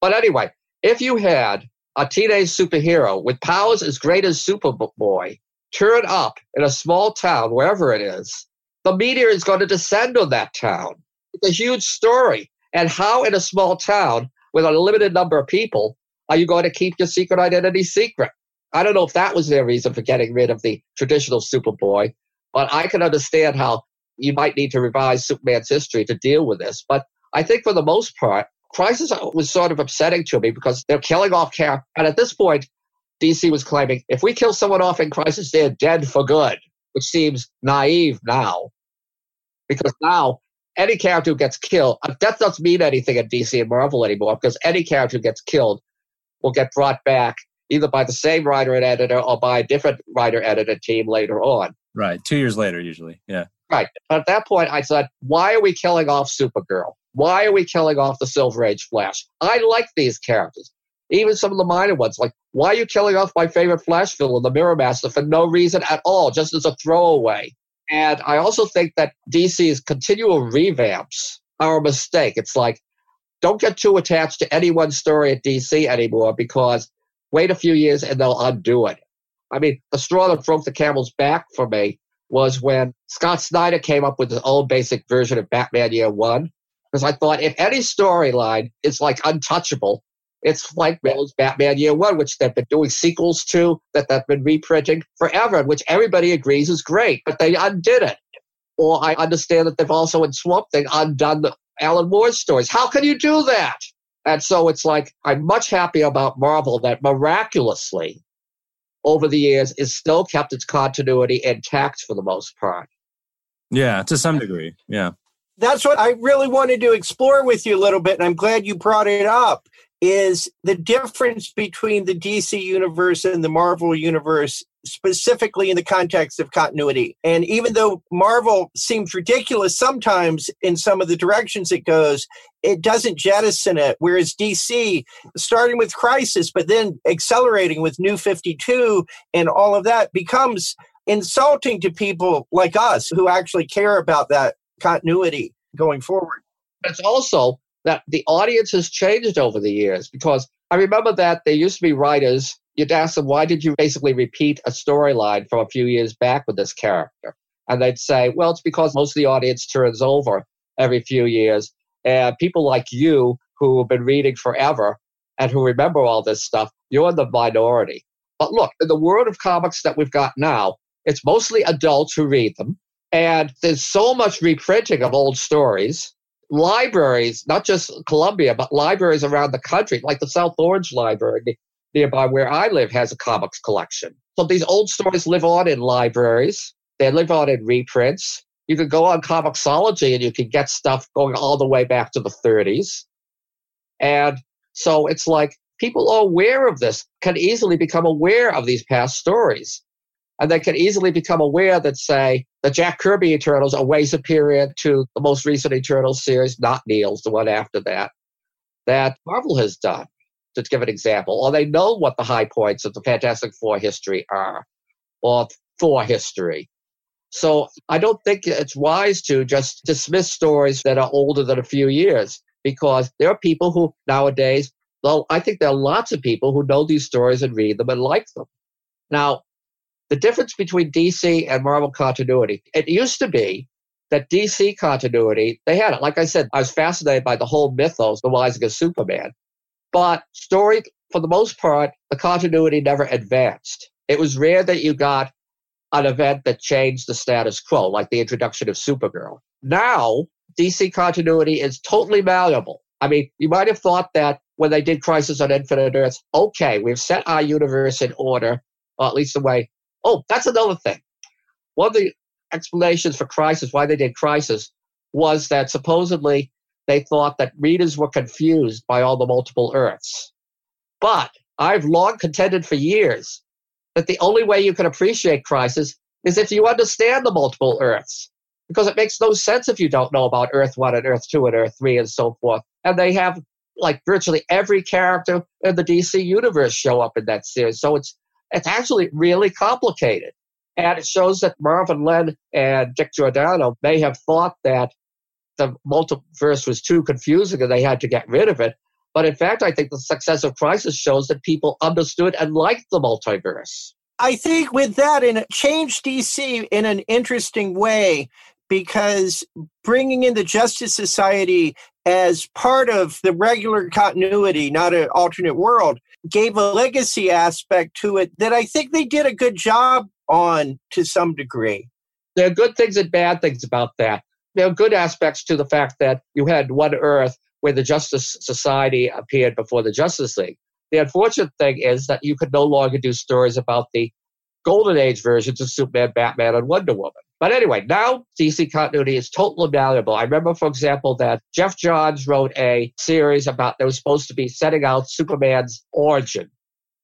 But anyway, if you had a teenage superhero with powers as great as Superboy turn up in a small town, wherever it is, the media is going to descend on that town. It's a huge story. And how, in a small town with a limited number of people, are you going to keep your secret identity secret? I don't know if that was their reason for getting rid of the traditional Superboy, but I can understand how you might need to revise Superman's history to deal with this. But I think for the most part, Crisis was sort of upsetting to me because they're killing off Cap. And at this point, DC was claiming if we kill someone off in Crisis, they're dead for good, which seems naive now. Because now, any character who gets killed, uh, that doesn't mean anything at DC and Marvel anymore because any character who gets killed will get brought back either by the same writer and editor or by a different writer editor team later on. Right. Two years later, usually. Yeah. Right. But at that point, I said, why are we killing off Supergirl? Why are we killing off the Silver Age Flash? I like these characters. Even some of the minor ones, like why are you killing off my favorite Flash villain, the Mirror Master, for no reason at all, just as a throwaway? And I also think that DC's continual revamps are a mistake. It's like, don't get too attached to any one story at DC anymore because wait a few years and they'll undo it. I mean, the straw that broke the camel's back for me was when Scott Snyder came up with his own basic version of Batman Year One. Because I thought if any storyline is like untouchable, it's like Miller's Batman Year One, which they've been doing sequels to, that they've been reprinting forever, which everybody agrees is great, but they undid it. Or I understand that they've also in Swamp Thing undone the Alan Moore stories. How can you do that? And so it's like I'm much happy about Marvel that miraculously over the years is still kept its continuity intact for the most part. Yeah, to some degree. Yeah. That's what I really wanted to explore with you a little bit, and I'm glad you brought it up is the difference between the DC universe and the Marvel universe, specifically in the context of continuity. And even though Marvel seems ridiculous sometimes in some of the directions it goes, it doesn't jettison it. Whereas DC, starting with Crisis, but then accelerating with New 52 and all of that, becomes insulting to people like us who actually care about that continuity going forward. It's also that the audience has changed over the years because I remember that there used to be writers, you'd ask them, why did you basically repeat a storyline from a few years back with this character? And they'd say, well, it's because most of the audience turns over every few years. And people like you who have been reading forever and who remember all this stuff, you're in the minority. But look, in the world of comics that we've got now, it's mostly adults who read them. And there's so much reprinting of old stories libraries, not just Columbia, but libraries around the country, like the South Orange Library nearby where I live, has a comics collection. So these old stories live on in libraries. They live on in reprints. You can go on Comixology and you can get stuff going all the way back to the 30s. And so it's like people are aware of this, can easily become aware of these past stories and they can easily become aware that, say, the Jack Kirby Eternals are way superior to the most recent Eternals series, not Neil's, the one after that, that Marvel has done, to give an example. Or they know what the high points of the Fantastic Four history are, or Thor history. So I don't think it's wise to just dismiss stories that are older than a few years, because there are people who nowadays, though I think there are lots of people who know these stories and read them and like them. Now, the difference between DC and Marvel continuity, it used to be that DC continuity, they had it. Like I said, I was fascinated by the whole mythos, the rising of Superman. But story, for the most part, the continuity never advanced. It was rare that you got an event that changed the status quo, like the introduction of Supergirl. Now, DC continuity is totally malleable. I mean, you might have thought that when they did Crisis on Infinite Earths, okay, we've set our universe in order, or at least the way Oh, that's another thing. One of the explanations for Crisis, why they did Crisis, was that supposedly they thought that readers were confused by all the multiple Earths. But I've long contended for years that the only way you can appreciate Crisis is if you understand the multiple Earths. Because it makes no sense if you don't know about Earth 1 and Earth 2 and Earth 3 and so forth. And they have like virtually every character in the DC universe show up in that series. So it's it's actually really complicated. And it shows that Marv and Len and Dick Giordano may have thought that the multiverse was too confusing and they had to get rid of it. But in fact, I think the success of Crisis shows that people understood and liked the multiverse. I think with that, and it changed DC in an interesting way because bringing in the Justice Society as part of the regular continuity, not an alternate world, gave a legacy aspect to it that I think they did a good job on to some degree. There are good things and bad things about that. There are good aspects to the fact that you had one Earth where the Justice Society appeared before the Justice League. The unfortunate thing is that you could no longer do stories about the Golden Age versions of Superman, Batman, and Wonder Woman. But anyway, now DC continuity is totally malleable. I remember, for example, that Geoff Johns wrote a series about that was supposed to be setting out Superman's origin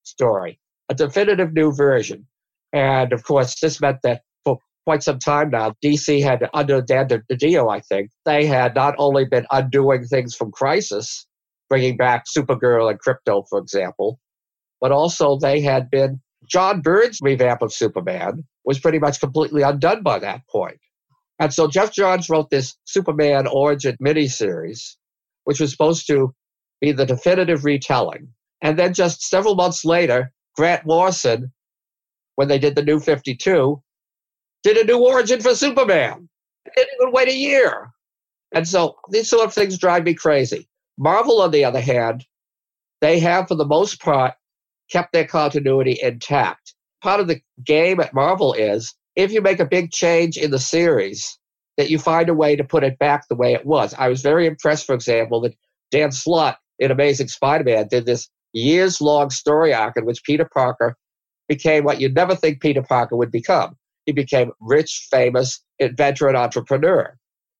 story, a definitive new version. And of course, this meant that for quite some time now, DC had, under Dan DiDio, I think, they had not only been undoing things from Crisis, bringing back Supergirl and Krypto, for example, but also they had been John Byrne's revamp of Superman was pretty much completely undone by that point. And so Geoff Johns wrote this Superman origin miniseries, which was supposed to be the definitive retelling. And then just several months later, Grant Morrison, when they did the new 52, did a new origin for Superman. They didn't even wait a year. And so these sort of things drive me crazy. Marvel, on the other hand, they have, for the most part, kept their continuity intact. Part of the game at Marvel is if you make a big change in the series, that you find a way to put it back the way it was. I was very impressed, for example, that Dan Slott in Amazing Spider-Man did this years-long story arc in which Peter Parker became what you'd never think Peter Parker would become. He became rich, famous, inventor, and entrepreneur.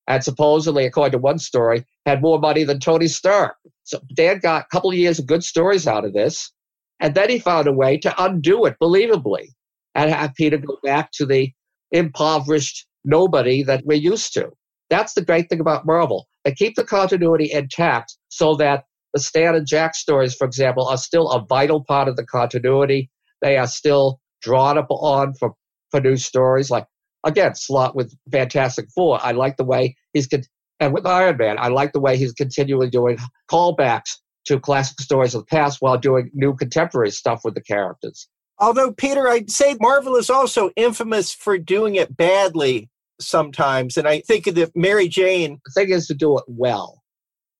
And supposedly, according to one story, had more money than Tony Stark. So Dan got a couple of years of good stories out of this. And then he found a way to undo it believably and have Peter go back to the impoverished nobody that we're used to. That's the great thing about Marvel. They keep the continuity intact so that the Stan and Jack stories, for example, are still a vital part of the continuity. They are still drawn upon for, for new stories. Like, again, Slott with Fantastic Four. I like the way he's, con- and with Iron Man, I like the way he's continually doing callbacks to classic stories of the past while doing new contemporary stuff with the characters. Although, Peter, I'd say Marvel is also infamous for doing it badly sometimes. And I think of the Mary Jane. The thing is to do it well.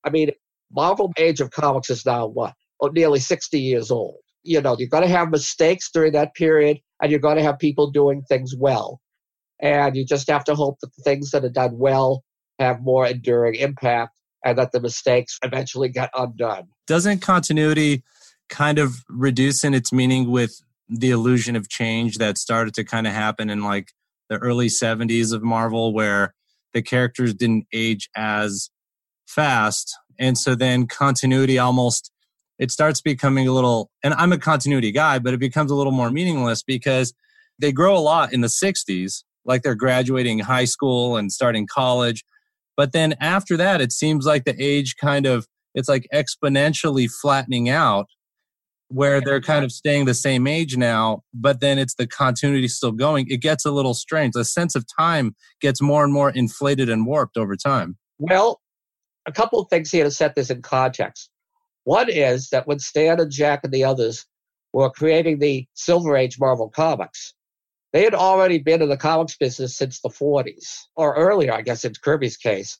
I mean, Marvel Age of Comics is now what? Oh, nearly 60 years old. You know, you're going to have mistakes during that period, and you're going to have people doing things well. And you just have to hope that the things that are done well have more enduring impact and that the mistakes eventually get undone. Doesn't continuity kind of reduce in its meaning with the illusion of change that started to kind of happen in like the early 70s of Marvel, where the characters didn't age as fast. And so then continuity almost it starts becoming a little and I'm a continuity guy, but it becomes a little more meaningless because they grow a lot in the 60s, like they're graduating high school and starting college. But then after that, it seems like the age kind of, it's like exponentially flattening out where they're kind of staying the same age now, but then it's the continuity still going. It gets a little strange. The sense of time gets more and more inflated and warped over time. Well, a couple of things here to set this in context. One is that when Stan and Jack and the others were creating the Silver Age Marvel comics, they had already been in the comics business since the 40s, or earlier, I guess, in Kirby's case.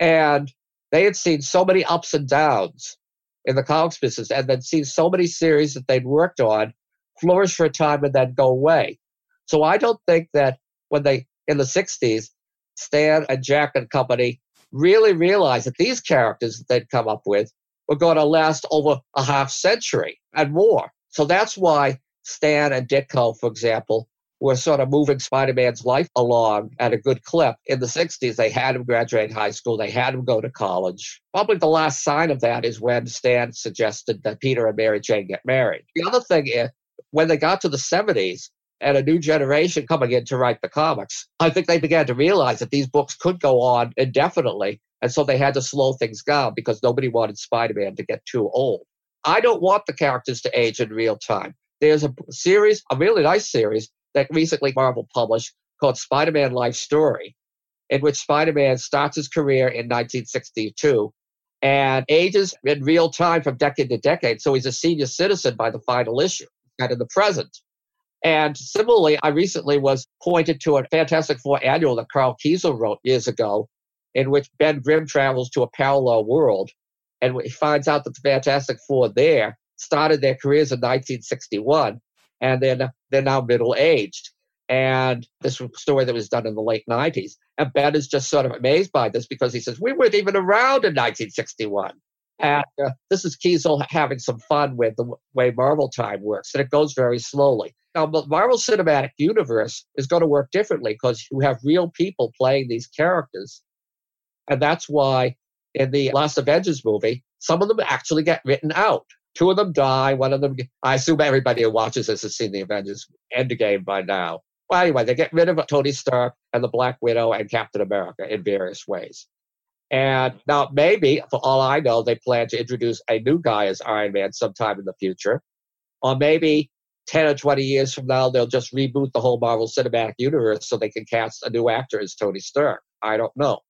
And they had seen so many ups and downs in the comics business and then seen so many series that they'd worked on flourish for a time and then go away. So I don't think that when they, in the 60s, Stan and Jack and company really realized that these characters that they'd come up with were going to last over a half century and more. So that's why Stan and Ditko, for example, were sort of moving Spider Man's life along at a good clip. In the 60s, they had him graduate high school, they had him go to college. Probably the last sign of that is when Stan suggested that Peter and Mary Jane get married. The other thing is, when they got to the 70s, and a new generation coming in to write the comics, I think they began to realize that these books could go on indefinitely. And so they had to slow things down because nobody wanted Spider Man to get too old. I don't want the characters to age in real time. There's a series, a really nice series that recently Marvel published called Spider Man Life Story, in which Spider Man starts his career in 1962 and ages in real time from decade to decade. So he's a senior citizen by the final issue and in the present. And similarly, I recently was pointed to a Fantastic Four annual that Karl Kesel wrote years ago, in which Ben Grimm travels to a parallel world and he finds out that the Fantastic Four there started their careers in 1961 and then they're now middle aged. And this story that was done in the late 90s. And Ben is just sort of amazed by this because he says, We weren't even around in 1961. And uh, this is Kesel having some fun with the way Marvel time works, and it goes very slowly. Now, the Marvel Cinematic Universe is going to work differently because you have real people playing these characters. And that's why in the last Avengers movie, some of them actually get written out. Two of them die. One of them, I assume everybody who watches this has seen the Avengers Endgame by now. Well, anyway, they get rid of Tony Stark and the Black Widow and Captain America in various ways. And now, maybe, for all I know, they plan to introduce a new guy as Iron Man sometime in the future. Or maybe 10 or 20 years from now, they'll just reboot the whole Marvel Cinematic Universe so they can cast a new actor as Tony Stark. I don't know.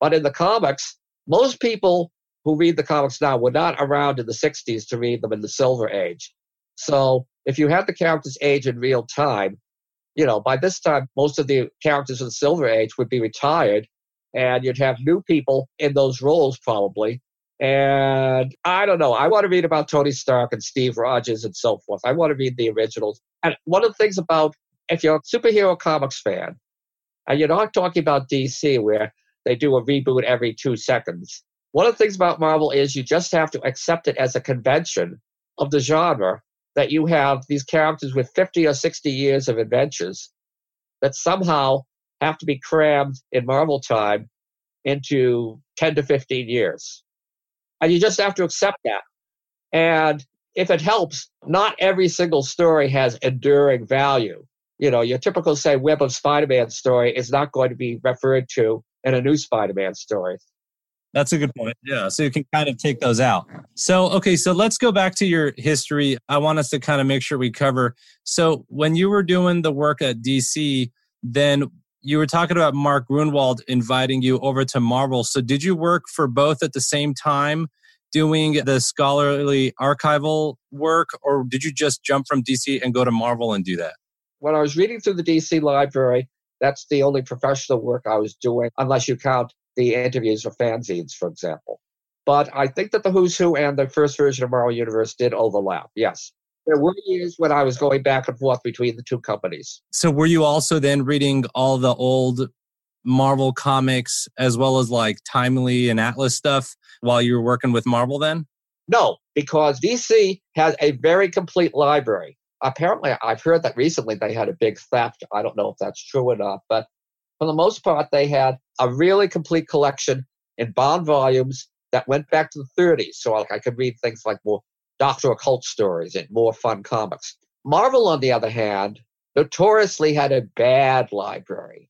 But in the comics, most people who read the comics now were not around in the 60s to read them in the Silver Age. So if you had the characters age in real time, you know, by this time, most of the characters in the Silver Age would be retired and you'd have new people in those roles probably. And I don't know. I want to read about Tony Stark and Steve Rogers and so forth. I want to read the originals. And one of the things about if you're a superhero comics fan, and you're not talking about DC where they do a reboot every two seconds. One of the things about Marvel is you just have to accept it as a convention of the genre that you have these characters with 50 or 60 years of adventures that somehow have to be crammed in Marvel time into 10 to 15 years. And you just have to accept that. And if it helps, not every single story has enduring value. You know, your typical, say, Web of Spider Man story is not going to be referred to in a new Spider Man story. That's a good point. Yeah. So you can kind of take those out. So, okay. So let's go back to your history. I want us to kind of make sure we cover. So, when you were doing the work at DC, then you were talking about Mark Gruenwald inviting you over to Marvel. So did you work for both at the same time doing the scholarly archival work, or did you just jump from DC and go to Marvel and do that? When I was reading through the DC library, that's the only professional work I was doing, unless you count the interviews for fanzines, for example. But I think that the Who's Who and the first version of Marvel Universe did overlap, yes. There were years when I was going back and forth between the two companies. So were you also then reading all the old Marvel comics as well as like Timely and Atlas stuff while you were working with Marvel then? No, because DC has a very complete library. Apparently, I've heard that recently they had a big theft. I don't know if that's true or not, but for the most part, they had a really complete collection in bound volumes that went back to the 30s. So like, I could read things like more Doctor Occult stories and more fun comics. Marvel, on the other hand, notoriously had a bad library.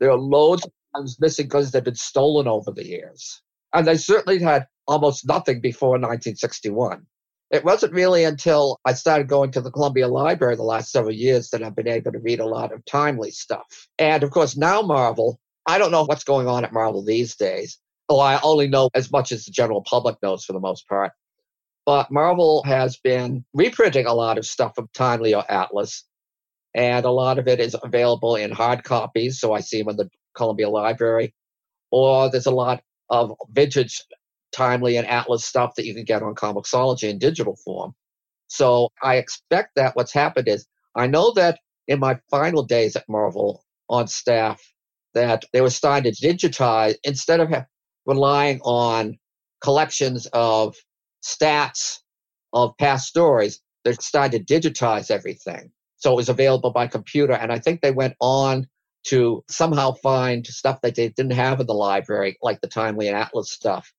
There are loads of times missing because they've been stolen over the years. And they certainly had almost nothing before 1961. It wasn't really until I started going to the Columbia Library the last several years that I've been able to read a lot of timely stuff. And of course, now Marvel, I don't know what's going on at Marvel these days. Oh, I only know as much as the general public knows for the most part. But Marvel has been reprinting a lot of stuff from Timely or Atlas, and a lot of it is available in hard copies. So I see them in the Columbia Library, or there's a lot of vintage Timely and Atlas stuff that you can get on Comixology in digital form. So I expect that what's happened is I know that in my final days at Marvel on staff that they were starting to digitize instead of relying on collections of stats of past stories. They're starting to digitize everything. So it was available by computer. And I think they went on to somehow find stuff that they didn't have in the library, like the Timely and Atlas stuff,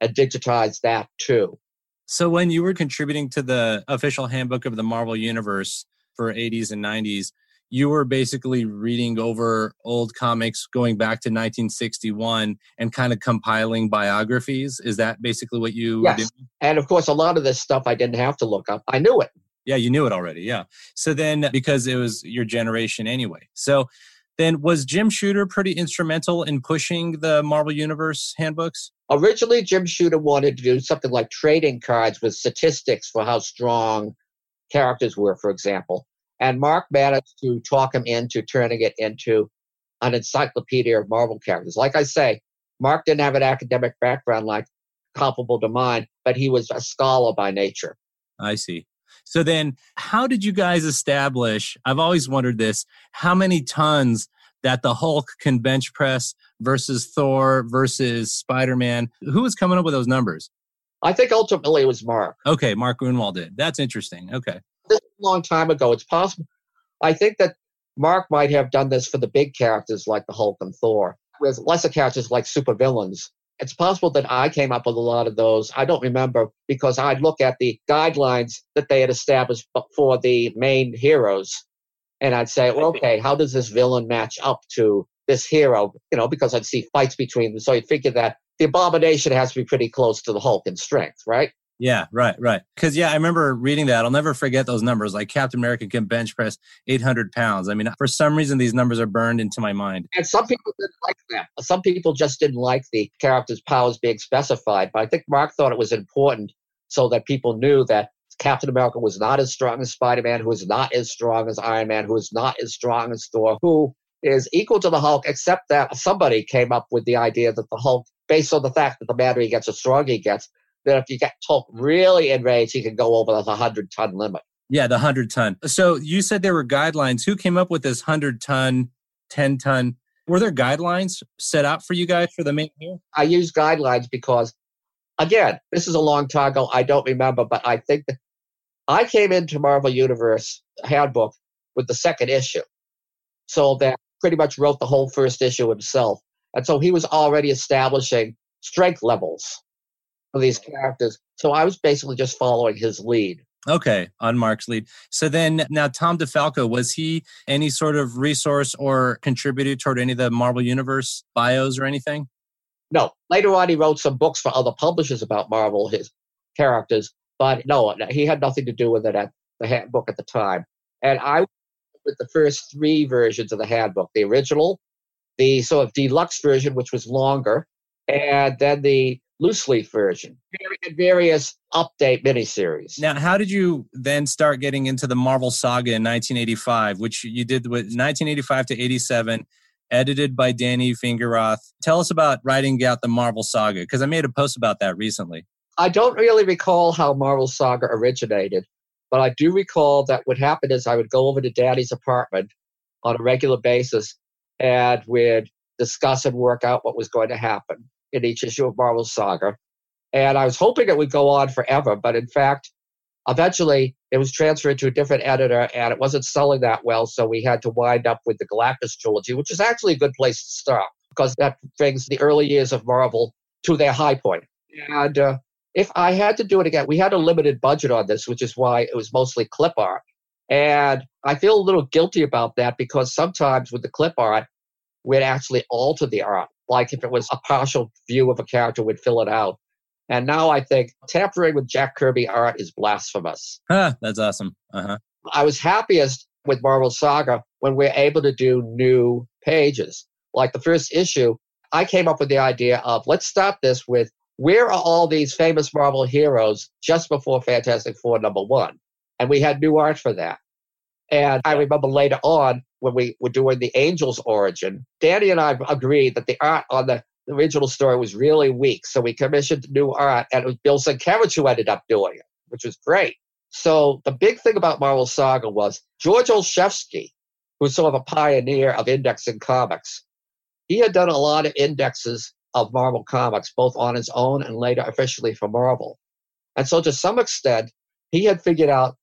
and digitize that too. So when you were contributing to the official handbook of the Marvel Universe for 80s and 90s, you were basically reading over old comics going back to 1961 and kind of compiling biographies. Is that basically what you yes. And of course, a lot of this stuff I didn't have to look up. I knew it. Yeah, you knew it already. Yeah. So then, because it was your generation anyway. So then, was Jim Shooter pretty instrumental in pushing the Marvel Universe handbooks? Originally, Jim Shooter wanted to do something like trading cards with statistics for how strong characters were, for example. And Mark managed to talk him into turning it into an encyclopedia of Marvel characters. Like I say, Mark didn't have an academic background like comparable to mine, but he was a scholar by nature. I see. So then, how did you guys establish? I've always wondered this how many tons that the Hulk can bench press versus Thor versus Spider Man? Who was coming up with those numbers? I think ultimately it was Mark. Okay, Mark Gruenwald did. That's interesting. Okay this a long time ago. It's possible. I think that Mark might have done this for the big characters like the Hulk and Thor, with lesser characters like supervillains. It's possible that I came up with a lot of those. I don't remember because I'd look at the guidelines that they had established for the main heroes and I'd say, well, okay, how does this villain match up to this hero? You know, because I'd see fights between them. So you'd figure that the abomination has to be pretty close to the Hulk in strength, right? Yeah, right, right. Because yeah, I remember reading that. I'll never forget those numbers. Like Captain America can bench press 800 pounds. I mean, for some reason, these numbers are burned into my mind. And some people didn't like that. Some people just didn't like the character's powers being specified. But I think Mark thought it was important so that people knew that Captain America was not as strong as Spider Man, who is not as strong as Iron Man, who is not as strong as Thor, who is equal to the Hulk, except that somebody came up with the idea that the Hulk, based on the fact that the madder he gets, the stronger he gets, that if you get Tulk really enraged, he can go over the 100 ton limit. Yeah, the 100 ton. So you said there were guidelines. Who came up with this 100 ton, 10 ton? Were there guidelines set out for you guys for the main here? I use guidelines because, again, this is a long time ago. I don't remember, but I think that I came into Marvel Universe handbook with the second issue. So that pretty much wrote the whole first issue himself. And so he was already establishing strength levels for these characters. So I was basically just following his lead. Okay, on Mark's lead. So then now Tom DeFalco, was he any sort of resource or contributed toward any of the Marvel Universe bios or anything? No. Later on, he wrote some books for other publishers about Marvel, his characters, but no, he had nothing to do with it at the handbook at the time. And I with the first three versions of the handbook the original, the sort of deluxe version, which was longer, and then the loose leaf version, various update miniseries. Now, how did you then start getting into the Marvel Saga in 1985, which you did with 1985 to 87, edited by Danny Fingeroth? Tell us about writing out the Marvel Saga, because I made a post about that recently. I don't really recall how Marvel Saga originated, but I do recall that what happened is I would go over to Danny's apartment on a regular basis and we'd discuss and work out what was going to happen in each issue of Marvel Saga. And I was hoping it would go on forever, but in fact, eventually it was transferred to a different editor and it wasn't selling that well. So we had to wind up with the Galactus trilogy, which is actually a good place to start because that brings the early years of Marvel to their high point. And uh, if I had to do it again, we had a limited budget on this, which is why it was mostly clip art. And I feel a little guilty about that because sometimes with the clip art, we'd actually alter the art like if it was a partial view of a character we'd fill it out. And now I think tampering with Jack Kirby art is blasphemous. Huh, that's awesome. Uh-huh. I was happiest with Marvel Saga when we're able to do new pages. Like the first issue, I came up with the idea of let's start this with where are all these famous Marvel heroes just before Fantastic Four number one? And we had new art for that. And I remember later on when we were doing the Angel's origin, Danny and I agreed that the art on the original story was really weak. So we commissioned new art, and it was Bill Sienkiewicz who ended up doing it, which was great. So the big thing about Marvel Saga was George Olshevsky, who's sort of a pioneer of indexing comics. He had done a lot of indexes of Marvel comics, both on his own and later officially for Marvel. And so to some extent, he had figured out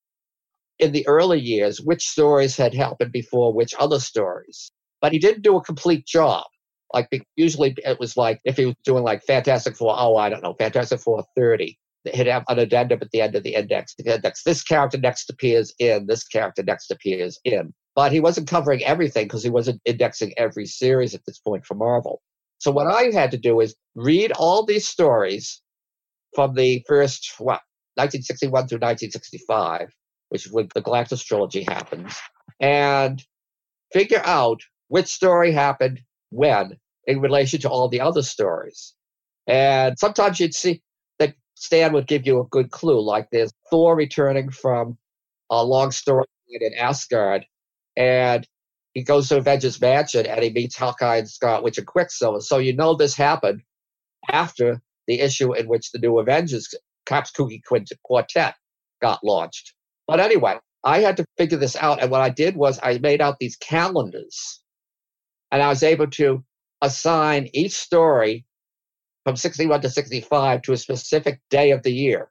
in the early years which stories had happened before which other stories. But he didn't do a complete job. Like usually it was like if he was doing like Fantastic Four, oh, I don't know, Fantastic Four 30, he'd have an addendum at the end of the index. The index. This character next appears in, this character next appears in. But he wasn't covering everything because he wasn't indexing every series at this point for Marvel. So what I had to do is read all these stories from the first, what, 1961 through 1965, which is when the Galactus trilogy happens, and figure out which story happened when in relation to all the other stories. And sometimes you'd see that Stan would give you a good clue, like there's Thor returning from a long story in Asgard, and he goes to Avengers Mansion and he meets Hawkeye and Scarlet Witch and Quicksilver. So you know this happened after the issue in which the new Avengers Caps Kooky Quartet got launched. But anyway, I had to figure this out. And what I did was I made out these calendars and I was able to assign each story from 61 to 65 to a specific day of the year.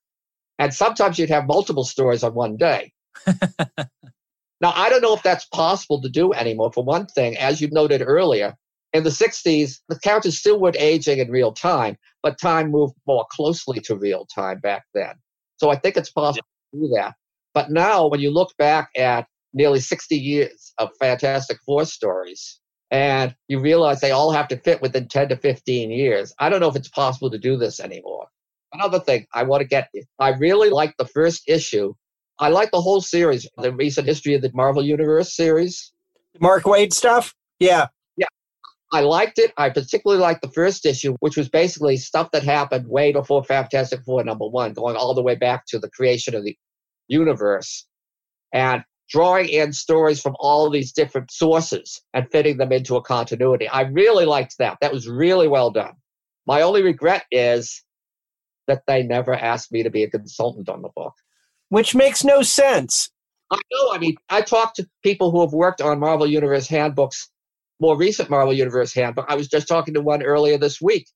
And sometimes you'd have multiple stories on one day. now, I don't know if that's possible to do anymore. For one thing, as you noted earlier, in the 60s, the characters still weren't aging in real time, but time moved more closely to real time back then. So I think it's possible to do that. But now, when you look back at nearly 60 years of Fantastic Four stories, and you realize they all have to fit within 10 to 15 years, I don't know if it's possible to do this anymore. Another thing I want to get, I really like the first issue. I like the whole series, the recent history of the Marvel Universe series. Mark Waid stuff? Yeah. Yeah. I liked it. I particularly liked the first issue, which was basically stuff that happened way before Fantastic Four number one, going all the way back to the creation of the universe and drawing in stories from all these different sources and fitting them into a continuity. I really liked that. That was really well done. My only regret is that they never asked me to be a consultant on the book. Which makes no sense. I know. I mean, I talked to people who have worked on Marvel Universe handbooks more recent Marvel Universe handbook. I was just talking to one earlier this week,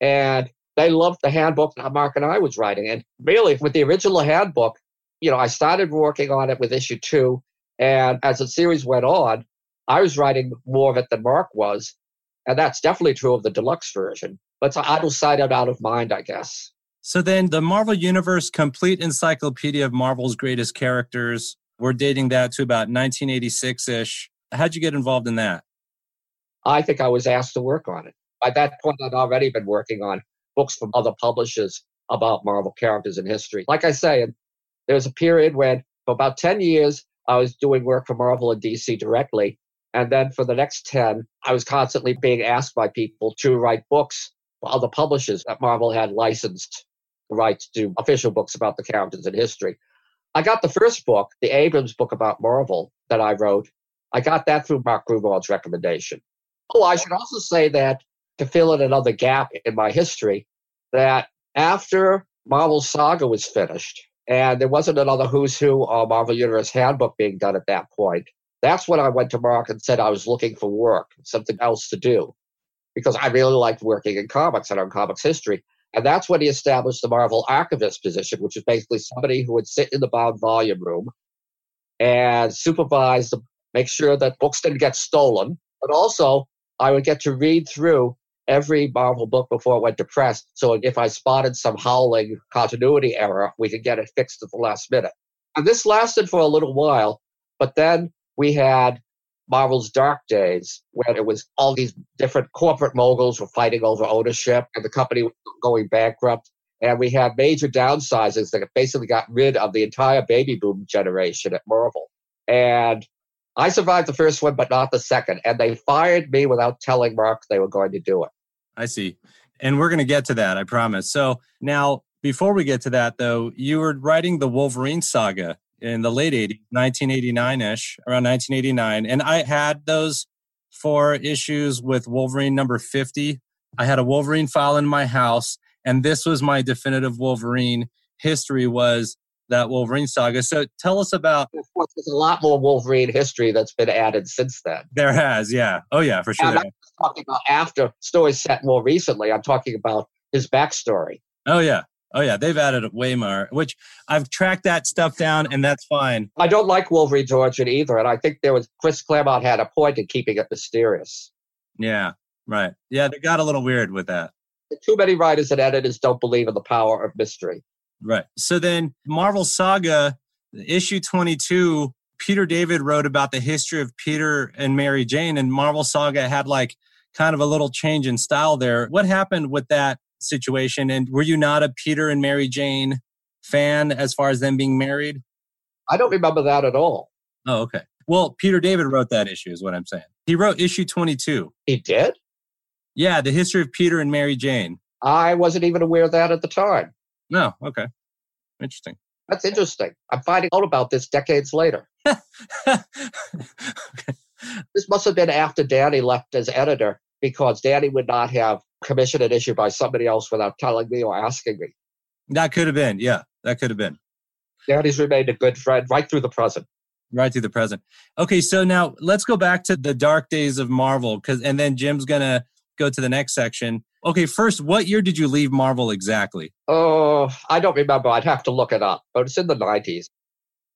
and they loved the handbook that Mark and I was writing. And really, with the original handbook, you know, I started working on it with issue two, and as the series went on, I was writing more of it than Mark was, and that's definitely true of the deluxe version. But it's out of sight and out of mind, I guess. So then, the Marvel Universe Complete Encyclopedia of Marvel's Greatest Characters. We're dating that to about 1986 ish. How'd you get involved in that? I think I was asked to work on it. By that point, I'd already been working on books from other publishers about Marvel characters in history. Like I say, there was a period when, for about 10 years, I was doing work for Marvel and DC directly. And then for the next 10, I was constantly being asked by people to write books for other publishers that Marvel had licensed the right to do official books about the characters in history. I got the first book, the Abrams book about Marvel that I wrote. I got that through Mark Gruenwald's recommendation. Oh, I should also say that to fill in another gap in my history, that after Marvel Saga was finished, and there wasn't another Who's Who or Marvel Universe handbook being done at that point, that's when I went to Mark and said I was looking for work, something else to do, because I really liked working in comics and on comics history. And that's when he established the Marvel archivist position, which is basically somebody who would sit in the bound volume room and supervise, make sure that books didn't get stolen, but also I would get to read through every Marvel book before it went to press. So if I spotted some howling continuity error, we could get it fixed at the last minute. And this lasted for a little while, but then we had Marvel's Dark Days, where it was all these different corporate moguls were fighting over ownership and the company going bankrupt. And we had major downsizings that basically got rid of the entire baby boom generation at Marvel. And I survived the first one, but not the second. And they fired me without telling Mark they were going to do it. I see. And we're going to get to that, I promise. So now, before we get to that, though, you were writing the Wolverine saga in the late 80s, 1989 ish, around 1989. And I had those four issues with Wolverine number 50. I had a Wolverine file in my house, and this was my definitive Wolverine history was that Wolverine saga. So tell us about. Of course, there's a lot more Wolverine history that's been added since then. There has, yeah. Oh, yeah, for sure. And talking about after stories set more recently. I'm talking about his backstory. Oh, yeah. Oh yeah, they've added way more. Which I've tracked that stuff down, and that's fine. I don't like Wolverine's origin either, and I think there was Chris Claremont had a point in keeping it mysterious. Yeah, right. Yeah, they got a little weird with that. Too many writers and editors don't believe in the power of mystery. Right. So then, Marvel Saga, issue twenty-two. Peter David wrote about the history of Peter and Mary Jane, and Marvel Saga had like kind of a little change in style there. What happened with that situation? And were you not a Peter and Mary Jane fan as far as them being married? I don't remember that at all. Oh, okay. Well, Peter David wrote that issue, is what I'm saying. He wrote issue 22. He did? Yeah, the history of Peter and Mary Jane. I wasn't even aware of that at the time. No, okay. Interesting. That's interesting. I'm finding out about this decades later. okay. This must have been after Danny left as editor because Danny would not have commissioned an issue by somebody else without telling me or asking me. That could have been. Yeah, that could have been. Danny's remained a good friend right through the present. Right through the present. Okay, so now let's go back to the dark days of Marvel, because and then Jim's gonna go to the next section. Okay, first, what year did you leave Marvel exactly? Oh, I don't remember. I'd have to look it up, but it's in the 90s,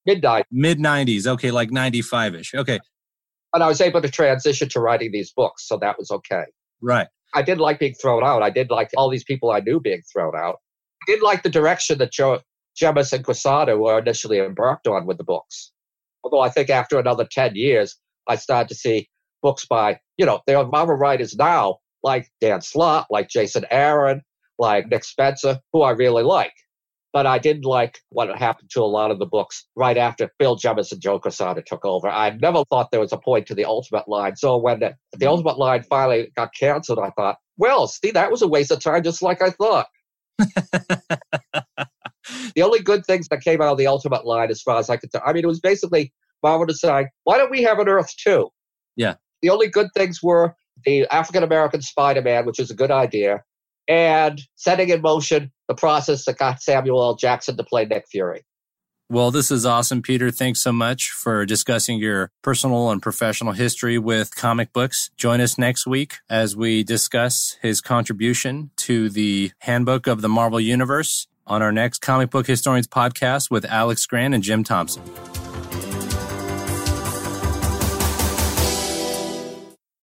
midnight. Mid '90s. Okay, like '95 ish. Okay, And I was able to transition to writing these books, so that was okay. right. I did like being thrown out. I did like all these people I knew being thrown out. I did like the direction that Joe, Jemas and Quesada were initially embarked on with the books. Although I think after another 10 years, I started to see books by, you know, there are Marvel writers now like Dan Slott, like Jason Aaron, like Nick Spencer, who I really like. But I didn't like what happened to a lot of the books right after Bill Jemas and Joe Quesada took over. I never thought there was a point to the Ultimate line. So when the, the mm-hmm. Ultimate line finally got canceled, I thought, well, see, that was a waste of time, just like I thought. The only good things that came out of the Ultimate line, as far as I could tell, I mean, it was basically Marvel deciding, why don't we have an Earth too? Yeah. The only good things were the African American Spider Man, which is a good idea, and setting in motion the process that got Samuel L. Jackson to play Nick Fury. Well, this is awesome, Peter. Thanks so much for discussing your personal and professional history with comic books. Join us next week as we discuss his contribution to the Handbook of the Marvel Universe on our next Comic Book Historians podcast with Alex Grand and Jim Thompson.